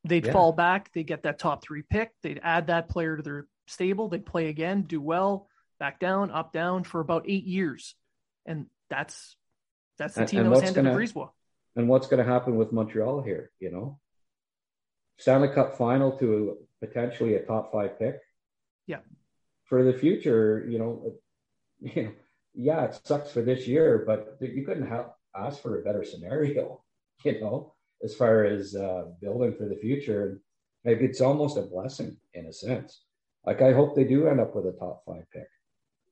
they'd yeah. fall back, they get that top 3 pick, they'd add that player to their stable, they'd play again, do well, back down, up down for about 8 years. And that's that's the and, team and that was handed gonna, to. And what's going to happen with Montreal here, you know? Stanley Cup final to potentially a top five pick. Yeah. For the future, you know, you know, yeah, it sucks for this year, but you couldn't have asked for a better scenario, you know, as far as uh, building for the future. Like it's almost a blessing in a sense. Like I hope they do end up with a top five pick.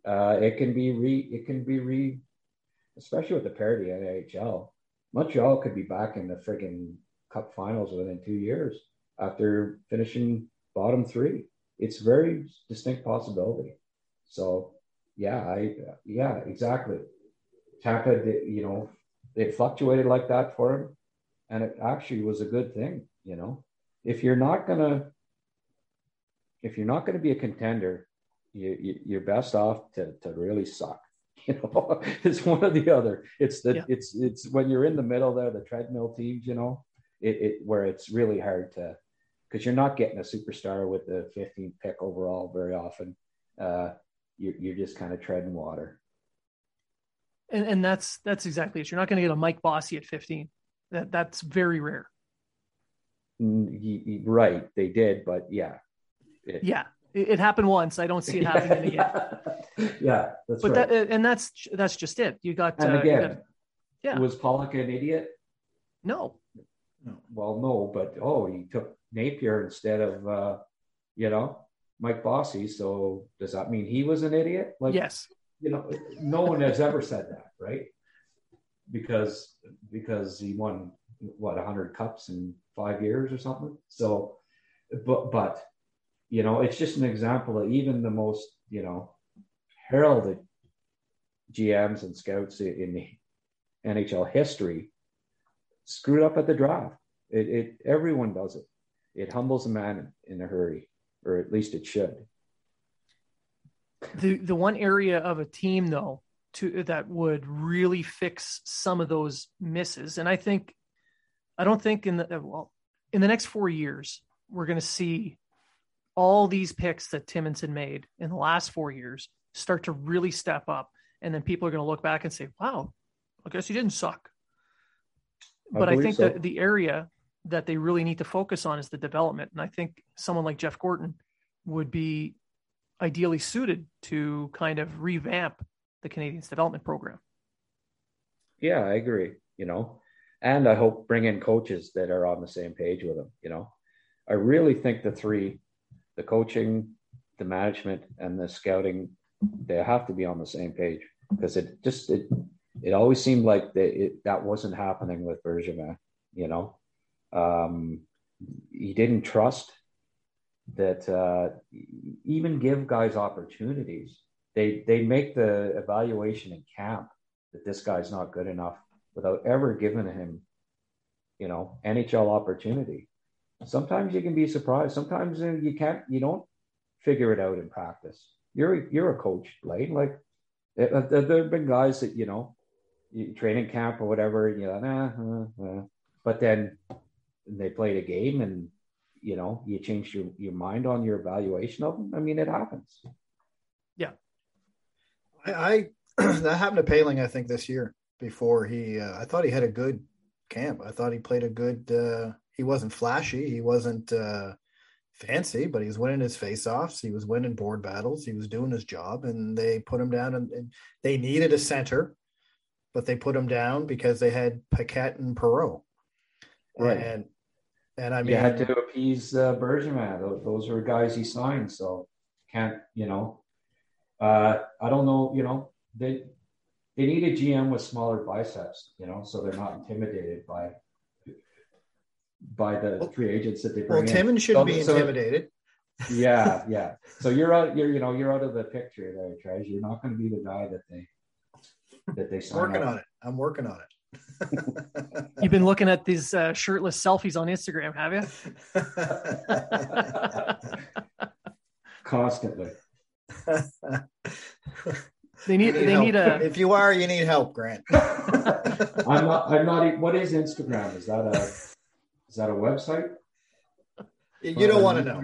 Uh, it can be re, it can be re, especially with the parity in NHL. Montreal could be back in the friggin' cup finals within two years after finishing bottom three. It's very distinct possibility. So yeah, I yeah, exactly. Tampa, you know, it fluctuated like that for him, and it actually was a good thing. You know, if you're not gonna if you're not gonna be a contender, you, you are best off to to really suck. You know, it's one or the other. It's the yeah. it's it's when you're in the middle there, the treadmill teams. You know, it, it where it's really hard to because you're not getting a superstar with the 15th pick overall very often. Uh, you, you're just kind of treading water. And, and that's that's exactly it. You're not going to get a Mike Bossy at 15. That that's very rare. Right, they did, but yeah, it, yeah, it, it, happened once. I don't see it happening again. yeah, that's but right. that and that's that's just it. You got and uh, again, got, yeah. Was Pollock an idiot? No. Well, no, but oh, he took Napier instead of uh, you know Mike Bossy. So does that mean he was an idiot? Like yes, you know, no one has ever said that, right? Because because he won what hundred cups in five years or something. So, but but you know, it's just an example of even the most you know heralded GMs and scouts in the NHL history screwed up at the draft. It, it everyone does it it humbles a man in a hurry, or at least it should. The the one area of a team though to that would really fix some of those misses, and I think I don't think in the uh, well in the next four years we're going to see all these picks that Timmonson made in the last four years start to really step up, and then people are going to look back and say, "Wow, I guess he didn't suck." But I, think so. that the area that they really need to focus on is the development. And I think someone like Jeff Gorton would be ideally suited to kind of revamp the Canadiens development program. Yeah, I agree. You know, and I hope bring in coaches that are on the same page with them. You know, I really think the three, the coaching, the management, and the scouting, they have to be on the same page because it just it it always seemed like that it, that wasn't happening with Bergevin. You know, um, he didn't trust that uh, even give guys opportunities. They they make the evaluation in camp that this guy's not good enough without ever giving him, you know, NHL opportunity. Sometimes you can be surprised. Sometimes you can't. You don't figure it out in practice. You're you're a coach, Blaine. Like there have been guys that you know, training camp or whatever. You know, nah, uh, uh. but then they played a game and you know you change your, your mind on your evaluation of them i mean it happens yeah i, I that happened to Poehling i think this year before he uh, i thought he had a good camp i thought he played a good uh, he wasn't flashy he wasn't uh, fancy but he was winning his face-offs he was winning board battles he was doing his job and they put him down and, and they needed a center but they put him down because they had Paquette and Perreault. Right. And and I mean, you had to appease uh, Bergevin. Those, those were guys he signed, so can't you know? Uh, I don't know. You know, they they need a GM with smaller biceps. You know, so they're not intimidated by by the free agents that they bring. Well, Timmins should so, be intimidated. So, yeah, yeah. So you're out. You're you know you're out of the picture there, Trez. You're not going to be the guy that they that they sign. Working up. on it. I'm working on it. You've been looking at these uh, shirtless selfies on Instagram, have you? Constantly. They need, need they help. need a. If you are, you need help, Grant. I'm not. I'm not. What is Instagram? Is that a? Is that a website? You don't want to know.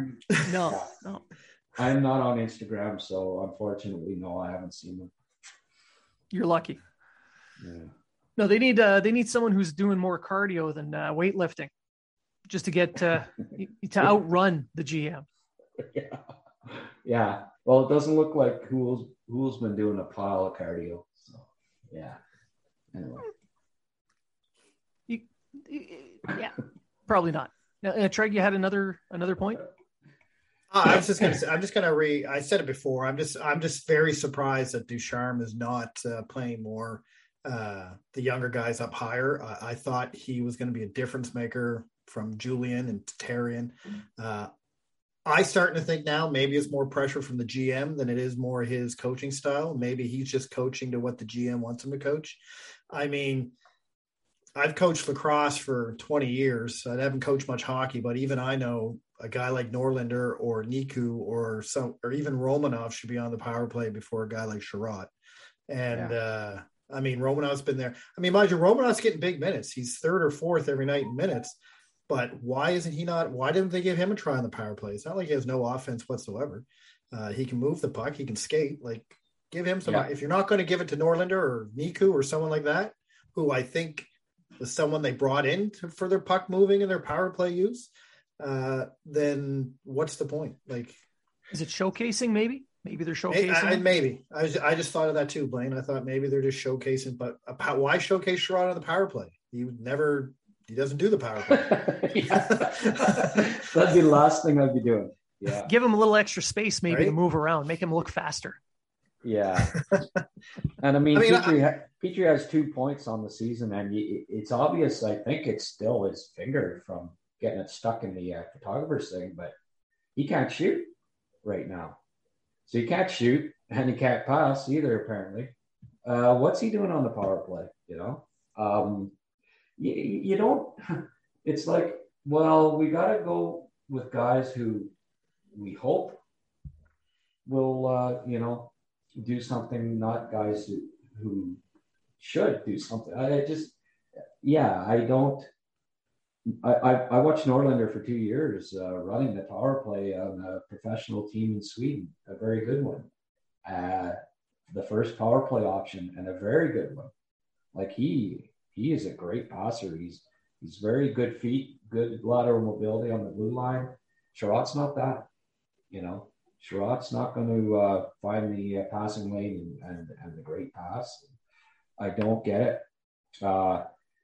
No, no. I'm not on Instagram, so unfortunately, no, I haven't seen them. You're lucky. Yeah. No, they need uh, they need someone who's doing more cardio than uh, weightlifting, just to get uh, to outrun the GM. Yeah, yeah. Well, it doesn't look like Hool's Hool's been doing a pile of cardio. So, yeah. Anyway. You, yeah, probably not. Now, uh, Treg, you had another another point. Uh, I was just gonna. Say, I'm just gonna re. I said it before. I'm just. I'm just very surprised that Ducharme is not uh, playing more uh, the younger guys up higher. Uh, I thought he was going to be a difference maker from Julien and Therrien. Uh, I starting to think now maybe it's more pressure from the GM than it is more his coaching style. Maybe he's just coaching to what the GM wants him to coach. I mean, I've coached lacrosse for 20 years. I haven't coached much hockey, but even I know a guy like Norlinder or Niku or some or even Romanov should be on the power play before a guy like Chiarot. And yeah. uh, I mean, Romanov's been there. I mean, mind you, Romanov's getting big minutes. He's third or fourth every night in minutes. But why isn't he not? Why didn't they give him a try on the power play? It's not like he has no offense whatsoever. Uh, he can move the puck. He can skate. Like, give him some. Yeah. If you're not going to give it to Norlinder or Niku or someone like that, who I think was someone they brought in to, for their puck moving and their power play use, uh, then what's the point? Like, is it showcasing? Maybe. Maybe they're showcasing. I, I, maybe I, was, I just thought of that too, Blaine. I thought maybe they're just showcasing, but why showcase Chiarot on the power play? He would never. He doesn't do the power play. That'd be the last thing I'd be doing. Yeah. Give him a little extra space, maybe right? to move around, make him look faster. Yeah. and I mean, I mean Petry, I, Petry has two points on the season, and it's obvious. I think it's still his finger from getting it stuck in the uh, photographer's thing, but he can't shoot right now. So he can't shoot and he can't pass either, apparently. Uh, what's he doing on the power play? You know, um, you, you don't, it's like, well, we got to go with guys who we hope will, uh, you know, do something, not guys who, who should do something. I just, yeah, I don't, I, I, I watched Norlinder for two years uh, running the power play on a professional team in Sweden, a very good one. Uh, the first power play option and a very good one. Like he he is a great passer. He's he's very good feet, good lateral mobility on the blue line. Chiarot's not that, you know. Chiarot's not going to uh, find the uh, passing lane and, and, and the great pass. I don't get it. Uh,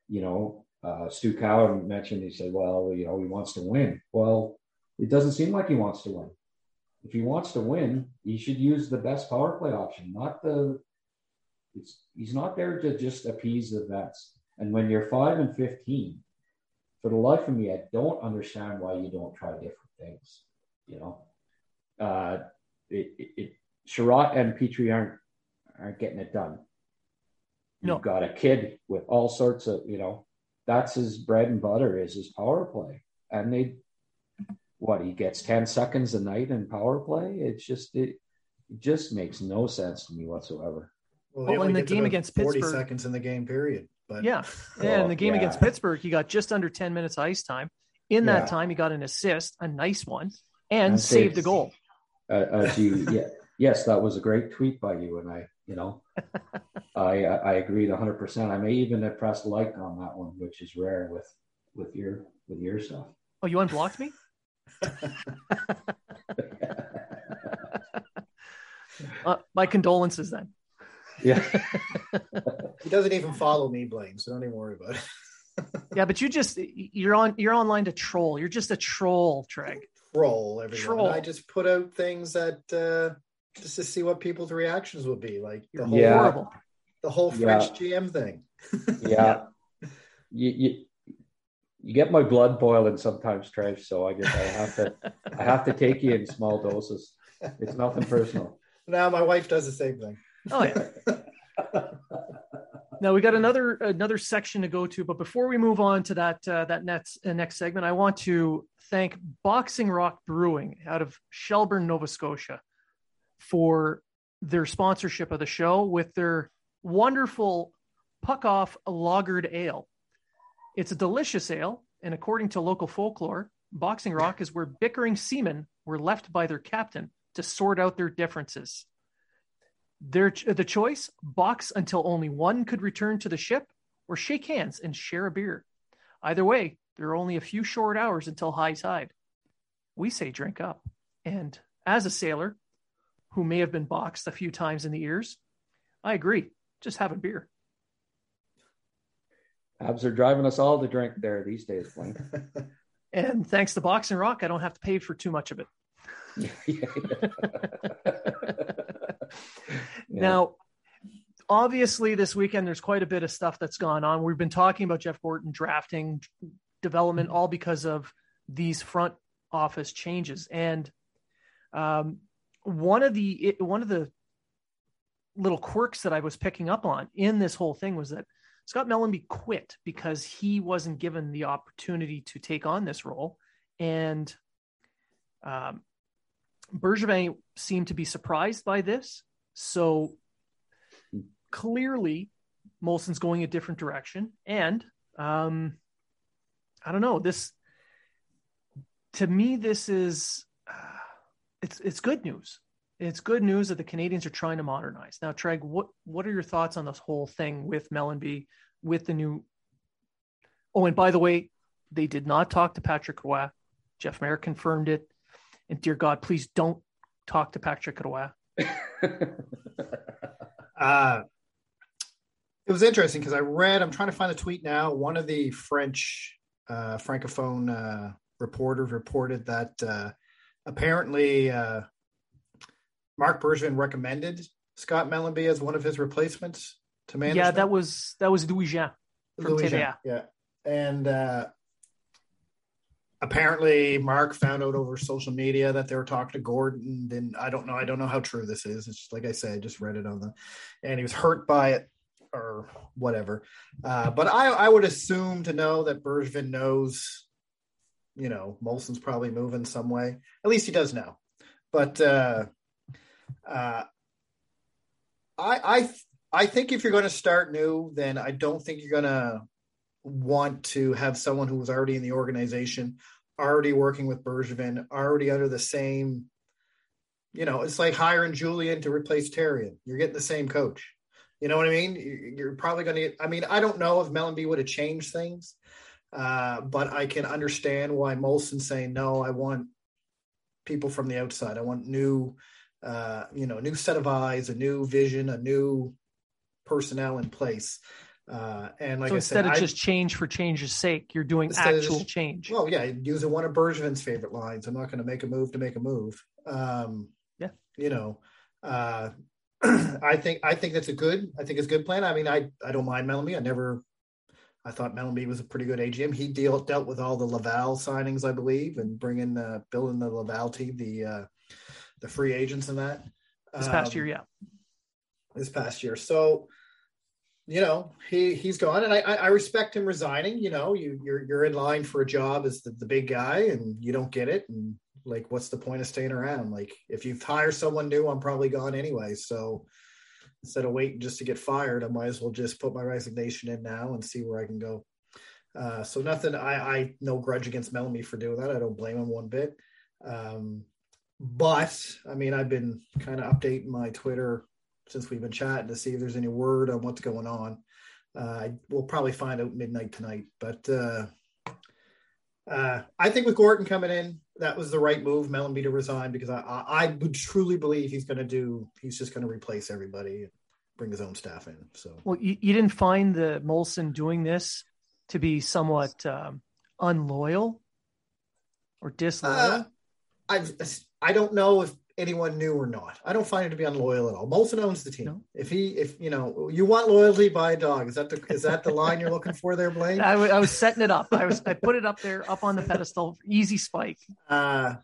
you know, uh, Stu Cowan mentioned, he said, well, you know, he wants to win. Well, it doesn't seem like he wants to win. If he wants to win, he should use the best power play option, not the. It's, he's not there to just appease the vets. And when you're five and 15, for the life of me, I don't understand why you don't try different things. You know, uh, it, it, it Chiarot and Petry aren't aren't getting it done. No. You've got a kid with all sorts of, you know, that's his bread and butter is his power play. And they what he gets 10 seconds a night in power play. It's just it, it just makes no sense to me whatsoever. Well, Well, in the game about against 40 Pittsburgh- seconds in the game period. But Yeah. Yeah. In the game yeah. against Pittsburgh, he got just under 10 minutes ice time. In that Yeah. time, he got an assist, a nice one, and, And saved a goal. Uh, you, yeah, yes, that was a great tweet by you. And I, you know, I, I agreed hundred percent. I may even have pressed like on that one, which is rare with, with your, with your stuff. Oh, you unblocked me? Uh, my condolences then. Yeah. he doesn't even follow me, Blaine. So don't even worry about it. Yeah, but you just you're on you're online to troll. You're just a troll, Treg. Troll everyone. Troll. I just put out things that uh, just to see what people's reactions would be. Like the whole Yeah. horrible. the whole Yeah. GM thing. yeah. You, you you get my blood boiling sometimes, Trev. So I guess I have to I have to take you in small doses. It's nothing personal. Now my wife does the same thing. Oh yeah. Now we got another another section to go to, but before we move on to that uh, that next uh, next segment, I want to thank Boxing Rock Brewing out of Shelburne, Nova Scotia, for their sponsorship of the show with their wonderful Puck Off Lagered Ale. It's a delicious ale, and according to local folklore, Boxing Rock is where bickering seamen were left by their captain to sort out their differences. Their the choice: box until only one could return to the ship, or shake hands and share a beer. Either way, there are only a few short hours until high tide. We say drink up. And as a sailor who may have been boxed a few times in the ears, I agree. Just have a beer. Abs are driving us all to drink there these days, Blaine. And thanks to Boxing Rock, I don't have to pay for too much of it. Now, obviously, this weekend there's quite a bit of stuff that's gone on. We've been talking about Jeff Gorton drafting, development, all because of these front office changes. And um, one of the it, one of the little quirks that I was picking up on in this whole thing was that Scott Mellanby quit because he wasn't given the opportunity to take on this role, and um, Bergevin seemed to be surprised by this. So clearly, Molson's going a different direction, and um, I don't know this. To me, this is uh, it's it's good news. It's good news that the Canadiens are trying to modernize. Now, Treg, what what are your thoughts on this whole thing with Mellanby, with the new? Oh, and by the way, they did not talk to Patrick Roy. Jeff Marek confirmed it. And dear God, please don't talk to Patrick Roy. Uh, it was interesting because I read, I'm trying to find the tweet now. One of the French uh, Francophone uh, reporters reported that uh, apparently uh, Marc Bergevin recommended Scott Mellanby as one of his replacements to manage. Yeah, that was that was Louis Jean from Louis Jean, Yeah. And uh, apparently Marc found out over social media that they were talking to Gorton. And I don't know. I don't know how true this is. It's just, like I said, I just read it on the, and he was hurt by it or whatever. Uh, but I, I would assume to know that Bergevin knows, you know, Molson's probably moving some way. At least he does now. But uh, uh, I, I, I think if you're going to start new, then I don't think you're going to want to have someone who was already in the organization, already working with Bergevin, already under the same. You know, it's like hiring Julien to replace Therrien. You're getting the same coach. You know what I mean? You're probably going to get. I mean, I don't know if Mellanby would have changed things, uh, but I can understand why Molson's saying no. I want people from the outside. I want new, uh, you know, new set of eyes, a new vision, a new personnel in place. Uh, and like so I instead said, of I- just change for change's sake, you're doing actual just- change. well, yeah, using one of Bergevin's favorite lines. I'm not going to make a move to make a move. Um, Yeah. you know, uh, I think I think that's a good. I think it's a good plan. I mean, I I don't mind Mellanby. I never, I thought Mellanby was a pretty good AGM. He deal, dealt with all the Laval signings, I believe, and bringing uh, building the Laval team, the uh, the free agents and that this past um, year, yeah, this past year. So, you know, he he's gone, and I I respect him resigning. You know, you you're you're in line for a job as the, the big guy, and you don't get it, and like, what's the point of staying around? Like, if you hire someone new, I'm probably gone anyway. So instead of waiting just to get fired, I might as well just put my resignation in now and see where I can go. Uh, so nothing, I, I no grudge against Mellanby for doing that. I don't blame him one bit. Um, but I mean, I've been kind of updating my Twitter since we've been chatting to see if there's any word on what's going on. Uh, we'll probably find out midnight tonight, but uh, uh, I think with Gorton coming in, that was the right move, Mellanby to resign because I, I, I would truly believe he's going to do. He's just going to replace everybody, and bring his own staff in. So, well, you, you didn't find the Molson doing this to be somewhat um, unloyal or disloyal. Uh, I I don't know if anyone knew or not. I don't find it to be unloyal at all. Molson owns the team. No. If he, if you know, you want loyalty, buy a dog. Is that the is that the line you're looking for there, Blaine? I, w- I was setting it up. I was I put it up there, up on the pedestal, easy spike. Uh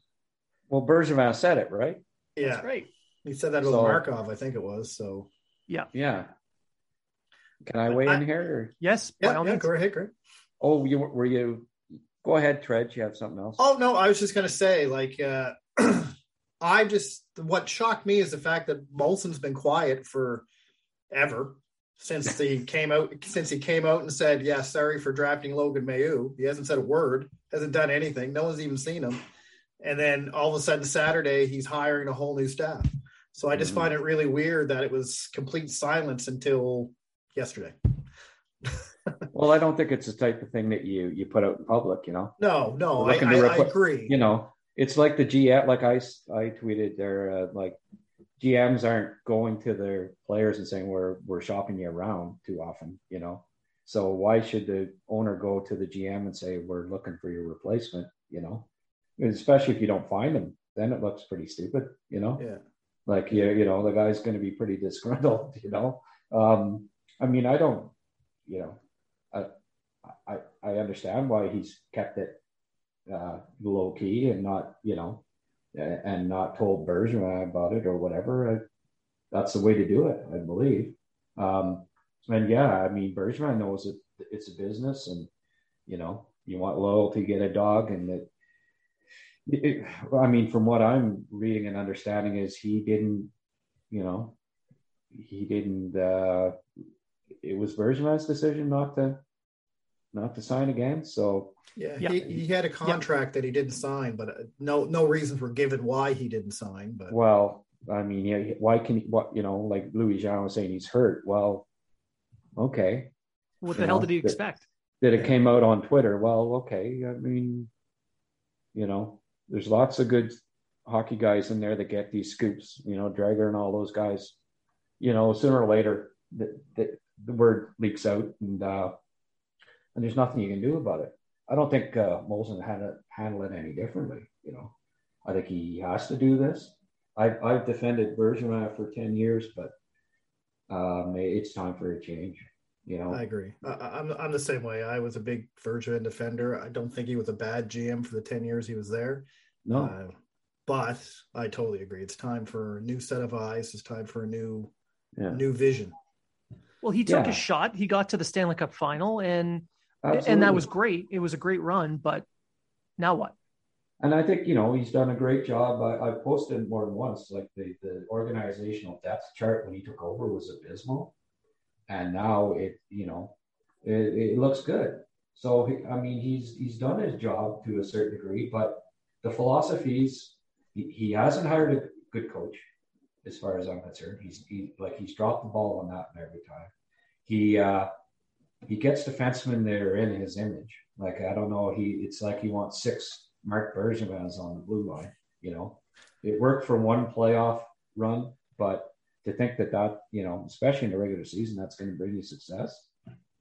well, Bergevin said it right. Yeah, That's great. He said that with so, Markov, I think it was. So yeah, yeah. Can I weigh I, in here? Or? Yes, yeah, yeah. Go ahead, Greg. Oh, you were you? Go ahead, Tread. You have something else? Oh no, I was just going to say, like, uh, I just what shocked me is the fact that Molson's been quiet for ever since he came out since he came out and said, "Yeah, sorry for drafting Logan Mailloux." He hasn't said a word, hasn't done anything. No one's even seen him. And then all of a sudden Saturday he's hiring a whole new staff. So I just mm-hmm. find it really weird that it was complete silence until yesterday. well, I don't think it's the type of thing that you you put out in public, you know. No, no, I, I, I, agree. You know, it's like the GM, like I, I tweeted there, uh, like GMs aren't going to their players and saying we're we're shopping you around too often, you know. So why should the owner go to the GM and say we're looking for your replacement, you know? Especially if you don't find them, then it looks pretty stupid, you know. Yeah. Like you, you know, the guy's going to be pretty disgruntled, you know. Um, I mean, I don't, you know, I, I, I understand why he's kept it uh, low key and not, you know, and not told Bergevin about it or whatever. I, that's the way to do it, I believe. Um, and yeah, I mean, Bergevin knows that it's a business, and you know, you want loyalty, get a dog, and that. It, I mean, from what I'm reading and understanding, is he didn't, you know, he didn't. uh It was Bergevin's decision not to not to sign again. So yeah, yeah. He, he had a contract yeah. that he didn't sign, but uh, no no reasons were given why he didn't sign. But well, I mean, yeah, why can he, what you know, like Louis Jean was saying, he's hurt. Well, okay. What the you hell know, did he expect? That, that it came out on Twitter. Well, okay. I mean, you know, there's lots of good hockey guys in there that get these scoops. You know, Dreger and all those guys. You know, sooner or later, the, the, the word leaks out, and uh, and there's nothing you can do about it. I don't think uh, Molson had to handle it any differently. You know, I think he has to do this. I've, I've defended Bergevin for 10 years, but um, it's time for a change. You know, I agree. I, am I'm, I'm the same way. I was a big Bergevin defender. I don't think he was a bad GM for the 10 years he was there. No. Uh, but I totally agree. It's time for a new set of eyes. It's time for a new, yeah. new vision. Well, he took yeah. a shot. He got to the Stanley Cup final and Absolutely. and that was great. It was a great run, but now what? And I think you know he's done a great job. I, I posted more than once. Like the the organizational depth chart when he took over was abysmal, and now it you know it, it looks good. So I mean he's he's done his job to a certain degree, but the philosophies he, he hasn't hired a good coach, as far as I'm concerned. He's he, like he's dropped the ball on that every time. He uh, he gets defensemen that are in his image. Like I don't know, he it's like he wants six Marc Bergevins on the blue line. You know, it worked for one playoff run, but to think that that you know, especially in the regular season, that's going to bring you success.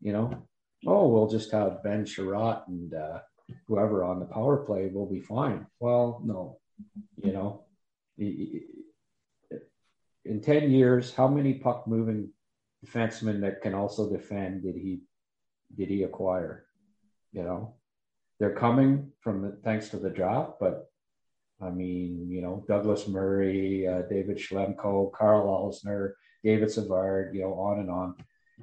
You know, oh, we'll just have Ben Chiarot and uh, whoever on the power play will be fine. Well, no, you know, in ten years, how many puck moving defensemen that can also defend did he did he acquire? You know, they're coming from the, thanks to the draft, but I mean, you know, Douglas Murray, uh, David Schlemko, Carl Alzner, David Savard, you know, on and on.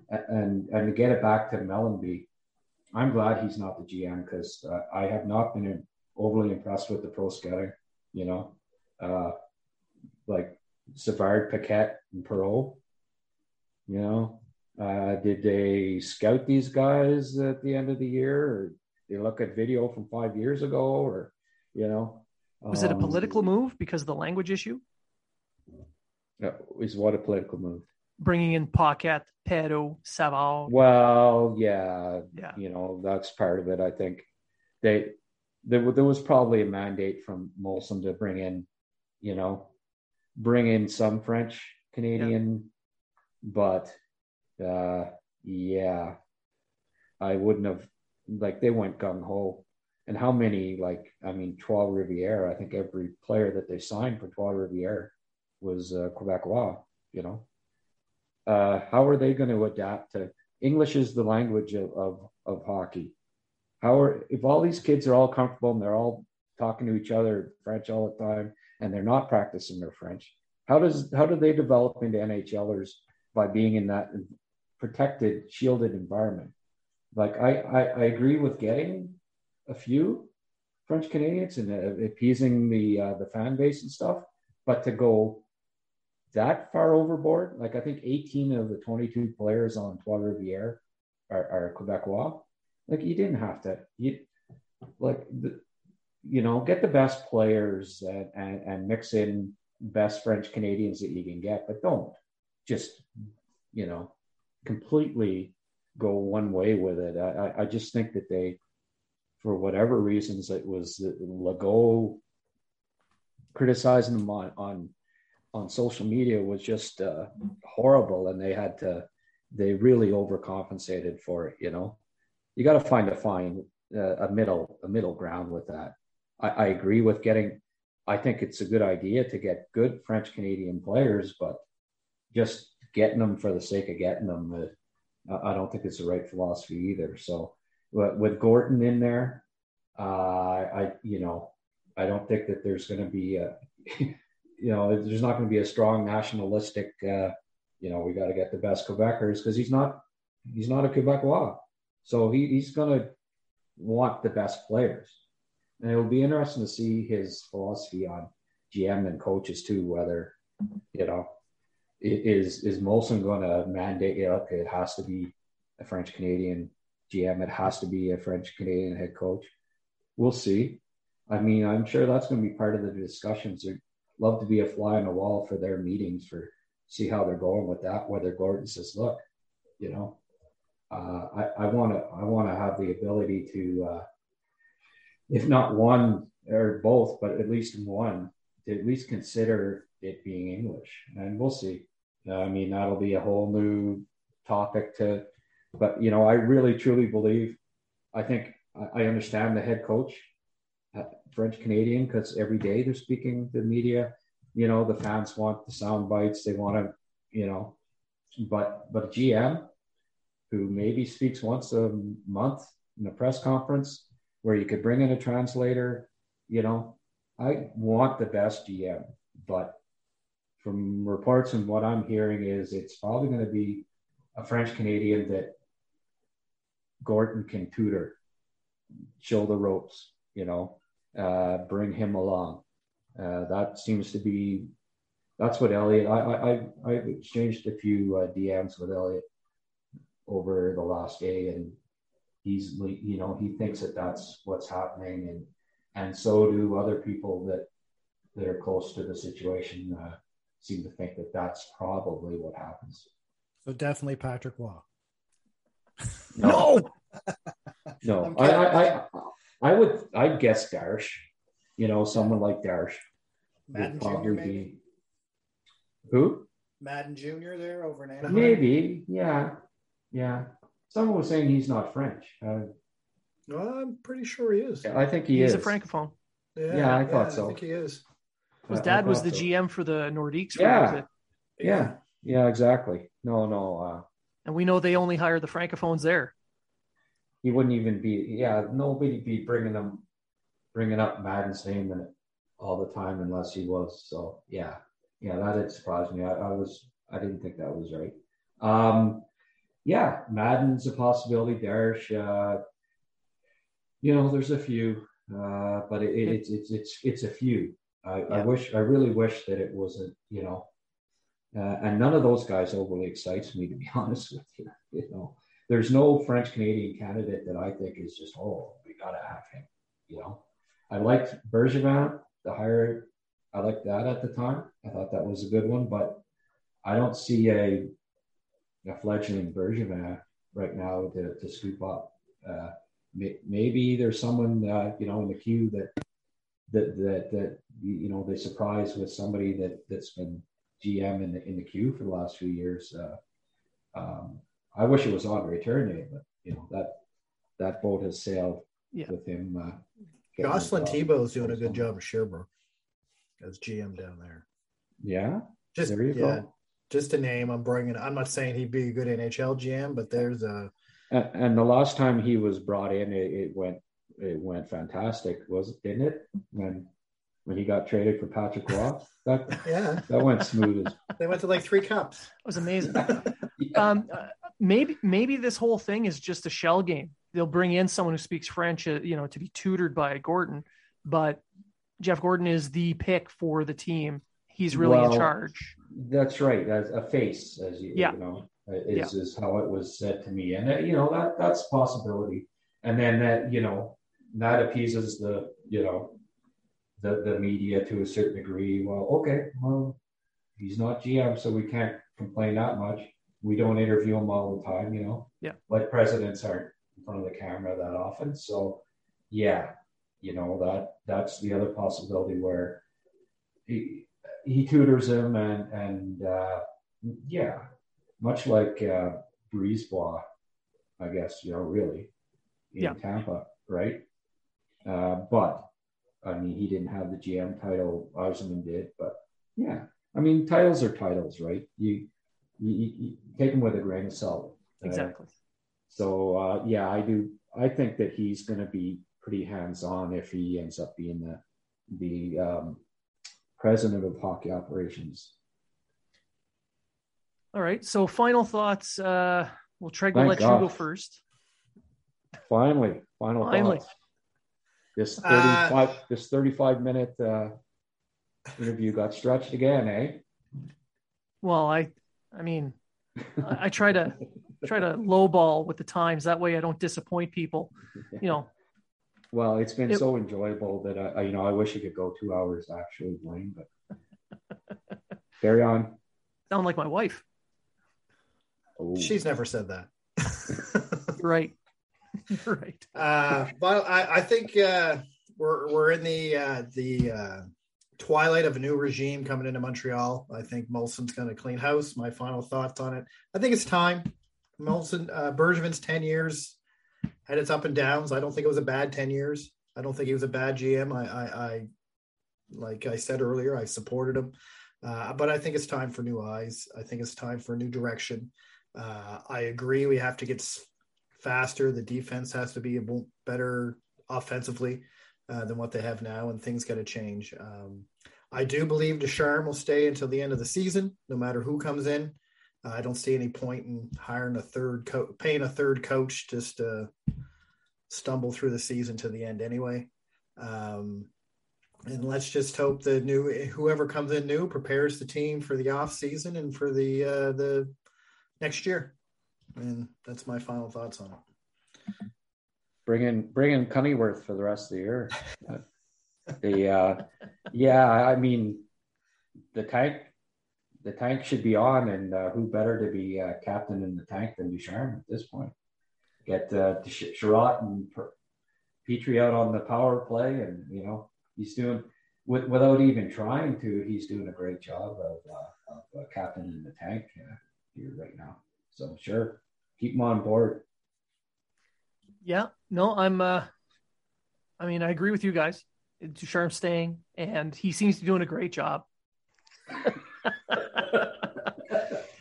And and to get it back to Mellanby, I'm glad he's not the GM because uh, I have not been overly impressed with the pro scouting. You know, uh, like Savard, Paquette, and Perreault. You know, uh, did they scout these guys at the end of the year, or they look at video from five years ago, or you know? Was um, it a um, political move because of the language issue? Is what a political move? Bringing in Paquette, Perreault, Savard. Well, yeah, yeah, you know that's part of it. I think they there, there was probably a mandate from Molson to bring in, you know, bring in some French Canadian, yeah. but uh, yeah, I wouldn't have like they went gung ho. And how many like I mean Trois Rivières? I think every player that they signed for Trois Rivières was uh, Quebecois. You know, uh, how are they going to adapt to English? Is the language of, of of hockey. How are if all these kids are all comfortable and they're all talking to each other French all the time and they're not practicing their French? How does how do they develop into NHLers by being in that protected, shielded environment? Like I I, I agree with getting a few French Canadians and uh, appeasing the uh, the fan base and stuff, but to go that far overboard, like I think 18 of the 22 players on Trois Rivières are, are Quebecois. Like you didn't have to, you like the, you know, get the best players and, and, and mix in best French Canadians that you can get, but don't just, you know, completely go one way with it. I, I just think that they, for whatever reasons, it was Legault criticizing them on, on, on social media was just uh, horrible. And they had to, they really overcompensated for it, you know? You got to find a fine, uh, a middle, a middle ground with that. I, I agree with getting I think it's a good idea to get good French Canadian players, but just getting them for the sake of getting them, uh, I don't think it's the right philosophy either. So with Gorton in there, uh, I you know I don't think that there's going to be a you know there's not going to be a strong nationalistic uh, you know we got to get the best Quebecers because he's not he's not a Quebecois, so he, he's going to want the best players and it will be interesting to see his philosophy on GM and coaches too. Whether you know is is Molson going to mandate it? It has to be a French Canadian GM. It has to be a French Canadian head coach. We'll see. I mean, I'm sure that's going to be part of the discussions. I'd love to be a fly on the wall for their meetings for see how they're going with that. Whether Gorton says, "Look, you know, uh, I want to I want to have the ability to." Uh, if not one or both, but at least one, to at least consider it being English. And we'll see. Uh, I mean, that'll be a whole new topic to, but you know, I really truly believe, I think I, understand the head coach, uh, French Canadian, because every day they're speaking to the media. You know, the fans want the sound bites. They want to, you know, but but GM who maybe speaks once a month in a press conference where you could bring in a translator. You know, I want the best GM, but from reports and what I'm hearing is it's probably going to be a French Canadian that Gorton can tutor, show the ropes, you know, uh, bring him along. Uh, that seems to be that's what Elliotte. I I I exchanged a few uh, DMs with Elliotte over the last day, and he's you know he thinks that that's what's happening and and so do other people that that are close to the situation uh, seem to think that that's probably what happens so definitely patrick Roy no no I, I, I i would i'd guess darsh you know someone like darsh Madden Jr. Maybe? Be, who Madden Jr. there over in Anaheim? Maybe, yeah, yeah. Someone was saying he's not French. Uh, I'm pretty sure he is. I think he he's is. a francophone. Yeah, yeah I thought so. I think he is. His dad was the so. GM for the Nordiques. Yeah. yeah, yeah, exactly. No, no. Uh, and we know they only hire the francophones there. he wouldn't even be. Yeah, nobody be bringing them, bringing up Madden's name in it all the time unless he was. So yeah, yeah, that did surprise me. I, I was, I didn't think that was right. Um, yeah, Madden's a possibility. Darvish, uh, you know, there's a few, uh, but it, it, it's it's it's it's a few. I, yeah. I wish, I really wish that it wasn't, you know, uh, and none of those guys overly excites me, to be honest with you. You know, there's no French Canadian candidate that I think is just, oh, we got to have him. You know, I liked Bergevin, the hire. I liked that at the time. I thought that was a good one, but I don't see a, a fledgling Bergevin right now to, to scoop up. Uh, may, maybe there's someone, uh, you know, in the queue that, that, that, that, you know, they surprise with somebody that, that's been GM in the, in the queue for the last few years. Uh, um, I wish it was Andre Tourigny, but you know that that boat has sailed yeah. with him. Uh, Jocelyn Thibault is doing a good job of Sherbrooke as GM down there. Yeah, just yeah, go. just a name. I'm bringing. I'm not saying he'd be a good NHL GM, but there's a. And, and the last time he was brought in, it, it went it went fantastic, was it? Didn't it? When when he got traded for Patrick Roy. That yeah, that went smooth. As... They went to like three cups. It was amazing. yeah. um, uh, maybe maybe this whole thing is just a shell game. They'll bring in someone who speaks French, uh, you know, to be tutored by Gorton, but Jeff Gorton is the pick for the team. He's really well, in charge. That's right. As a face, as you, yeah. you know, is, yeah. is how it was said to me, and uh, you know that that's a possibility. And then that you know that appeases the you know the, the media to a certain degree. Well, okay, well, he's not GM, so we can't complain that much. We don't interview him all the time, you know. Yeah. Like presidents aren't in front of the camera that often. So yeah, you know, that that's the other possibility where he he tutors him and and uh, yeah, much like uh BriseBois, I guess, you know, really in yeah. Tampa, right? Uh, but I mean, he didn't have the GM title. Yzerman did, but yeah, I mean, titles are titles, right? You you, you take them with a grain of salt. Uh, exactly. So uh, yeah, I do. I think that he's going to be pretty hands-on if he ends up being the the um, president of hockey operations. All right. So final thoughts. Uh, we'll try to let God. you go first. Finally, final Finally. thoughts. This uh, 35 uh, this 35 minute uh, interview got stretched again, eh? Well, I I mean, I, I try to try to lowball with the times that way I don't disappoint people. You know. Well, it's been it, so enjoyable that I, I, you know I wish it could go two hours actually, Blaine. But carry on. Sound like my wife. Oh. She's never said that. right. right. Uh, but I, I think uh, we're we're in the uh, the uh, twilight of a new regime coming into Montreal. I think Molson's going to clean house. My final thoughts on it. I think it's time. Molson uh, Bergevin's ten years had its up and downs. I don't think it was a bad ten years. I don't think he was a bad GM. I, I, I like I said earlier, I supported him. Uh, but I think it's time for new eyes. I think it's time for a new direction. Uh, I agree. We have to get faster. The defense has to be better offensively uh, than what they have now, and things got to change. Um, I do believe Ducharme will stay until the end of the season, no matter who comes in. Uh, I don't see any point in hiring a third coach, paying a third coach just to stumble through the season to the end anyway. Um, and let's just hope the new whoever comes in new prepares the team for the off season and for the uh, the next year and that's my final thoughts on it. Bring in bring in Cunneyworth for the rest of the year. the uh, yeah, I mean the tank the tank should be on, and uh, who better to be uh, captain in the tank than Ducharme at this point? Get uh, Chiarot and Petry out on the power play, and you know he's doing with, without even trying to. He's doing a great job of, uh, of uh, captain in the tank uh, here right now. So sure, keep them on board. Yeah, no, I'm. uh I mean, I agree with you guys. Ducharme staying, and he seems to be doing a great job. well,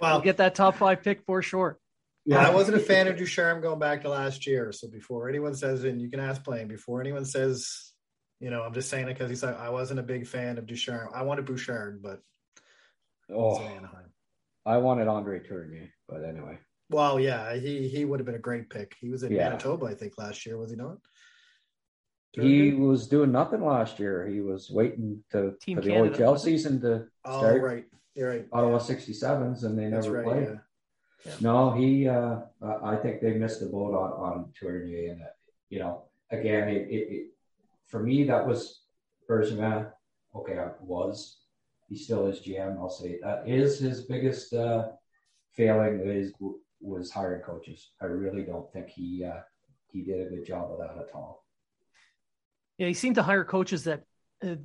we'll get that top five pick for sure. Yeah, I wasn't a fan of Ducharme going back to last year. So before anyone says, and you can ask playing, before anyone says, you know, I'm just saying it because he's like, I wasn't a big fan of Ducharme. I wanted Bouchard, but oh, I wanted Andre Tourigny, but anyway. Well, yeah, he he would have been a great pick. He was in yeah. Manitoba, I think, last year, was he not? He was doing nothing last year. He was waiting to Team for the Canada. OHL season to oh, start. right, you're right. Ottawa 67s, and they That's never right, played. Yeah. Yeah. No, he. Uh, I think they missed the boat on on Tourigny, and uh, you know, again, it, it, it, for me that was Bergevin. Okay, I was. He still is GM. I'll say that is his biggest uh, failing is was hiring coaches. I really don't think he uh, he did a good job of that at all. Yeah, he seemed to hire coaches that uh,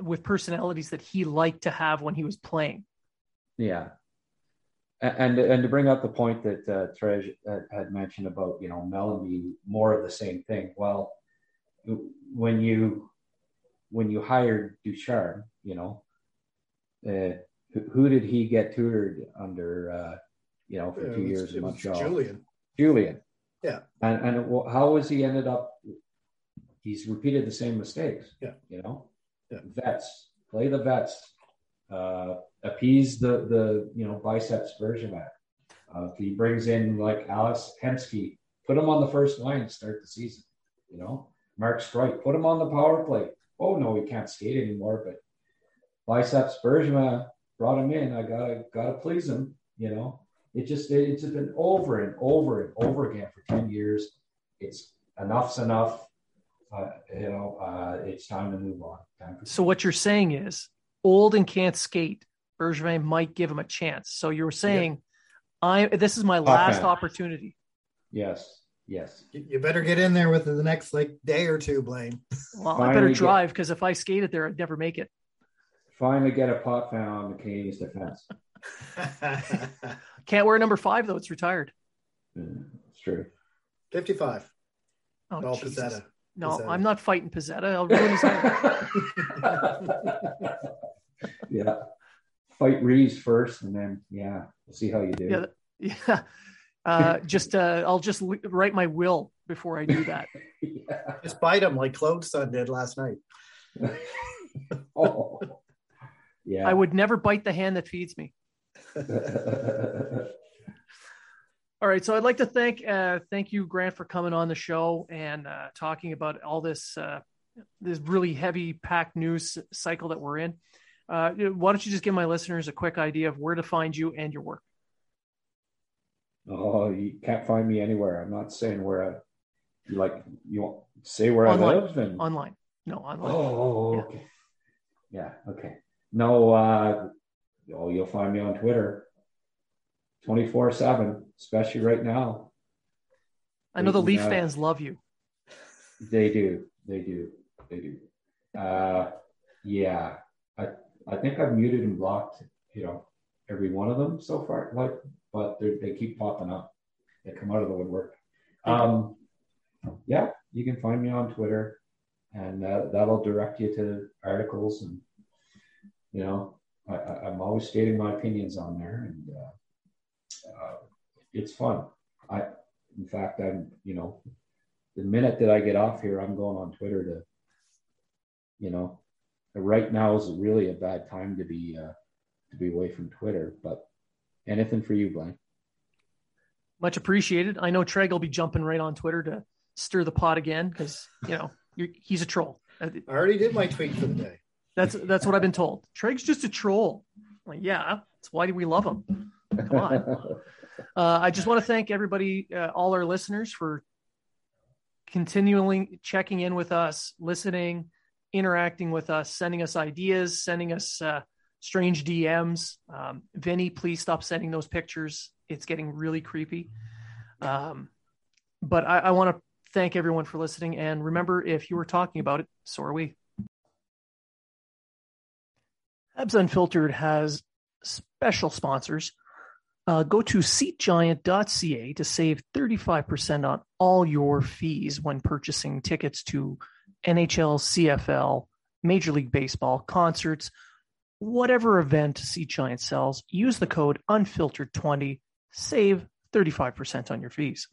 with personalities that he liked to have when he was playing. Yeah, and and to bring up the point that uh, Treg had mentioned about you know Mellanby, more of the same thing. Well, when you when you hired Ducharme, you know, uh, who, who, did he get tutored under? You know, for two years in Montreal. Julian. Julien. Yeah. And and how has he ended up? He's repeated the same mistakes. Yeah. You know, yeah. vets play the vets, uh, appease the the you know biceps version of it. Uh, if he brings in like Alex Hemsky, put him on the first line to start the season. You know, Mark Streit, put him on the power play. Oh no, he can't skate anymore, but biceps Bergevin brought him in. I gotta gotta please him. You know, it just it, it's been over and over and over again for ten years. It's enough's enough. Uh, you know, uh, it's time to move on. so what you're saying is, old and can't skate. Bergevin might give him a chance. So you're saying, I this is my last opportunity. Yes. Yes. You better get in there with the next like day or two, Blaine. Well, Finally I better drive because if I skated there, I'd never make it. Finally, get a pot found on the Canadiens defense. Can't wear number five though; it's retired. Mm, it's true. Fifty-five. Oh, Pezzetta. No, Pezzetta. I'm not fighting Pezzetta. I'll ruin his yeah, fight Reaves first, and then yeah, we'll see how you do. Yeah, yeah. Uh, just uh, I'll just write my will before I do that. yeah. Just bite him like Claude's son did last night. oh, yeah. I would never bite the hand that feeds me. all right, so I'd like to thank uh, thank you, Grant, for coming on the show and uh, talking about all this uh, this really heavy packed news cycle that we're in. Uh, why don't you just give my listeners a quick idea of where to find you and your work? Oh, you can't find me anywhere. I'm not saying where I like you want say where online. I live and online. No, online. Oh, okay. Yeah, okay. No, uh, oh, you'll find me on Twitter 24 7, especially right now. I know the Leaf fans love you. They do. They do. They do. Uh, yeah. I, I think I've muted and blocked, you know, every one of them so far, like, but they keep popping up. They come out of the woodwork. Um, yeah, you can find me on Twitter, and uh, that'll direct you to articles and you know, I, am always stating my opinions on there, and uh, uh, it's fun. I, in fact, I'm, you know, the minute that I get off here, I'm going on Twitter to, you know, right now is really a bad time to be uh, to be away from Twitter. But anything for you, Blaine. Much appreciated. I know Treg will be jumping right on Twitter to stir the pot again because you know he's a troll. I already did my tweet for the day. That's that's what I've been told. Treg's just a troll. I'm like, yeah, that's why do we love him? Come on. Uh, I just want to thank everybody, uh, all our listeners, for continually checking in with us, listening, interacting with us, sending us ideas, sending us uh, strange DMs. Um, Vinny, please stop sending those pictures. It's getting really creepy. Um, but I, I want to thank everyone for listening. And remember, if you were talking about it, so are we. Habs Unfiltered has special sponsors. Uh, go to seatgiant.ca to save 35% on all your fees when purchasing tickets to NHL, CFL, Major League Baseball, concerts, whatever event Seat Giant sells. Use the code unfiltered20, save 35% on your fees.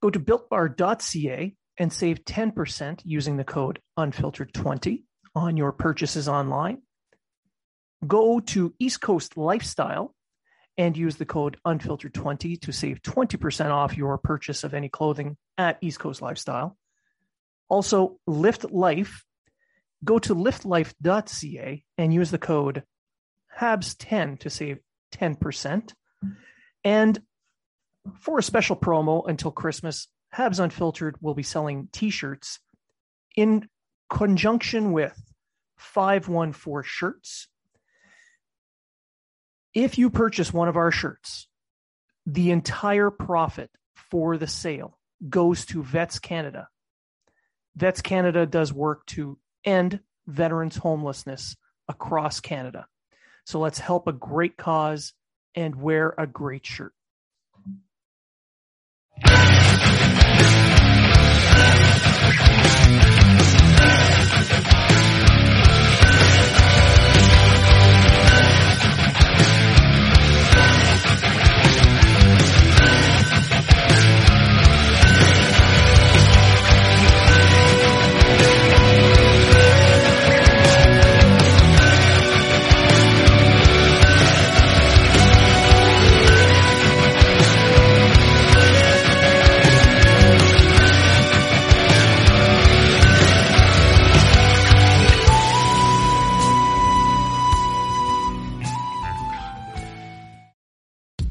Go to builtbar.ca and save 10% using the code unfiltered20 on your purchases online. Go to East Coast Lifestyle and use the code unfiltered20 to save 20% off your purchase of any clothing at East Coast Lifestyle. Also, Lift Life. Go to liftlife.ca and use the code HABS10 to save 10%. And for a special promo until Christmas, Habs Unfiltered will be selling t shirts in conjunction with 514 shirts. If you purchase one of our shirts, the entire profit for the sale goes to Vets Canada. Vets Canada does work to end veterans' homelessness across Canada. So let's help a great cause and wear a great shirt.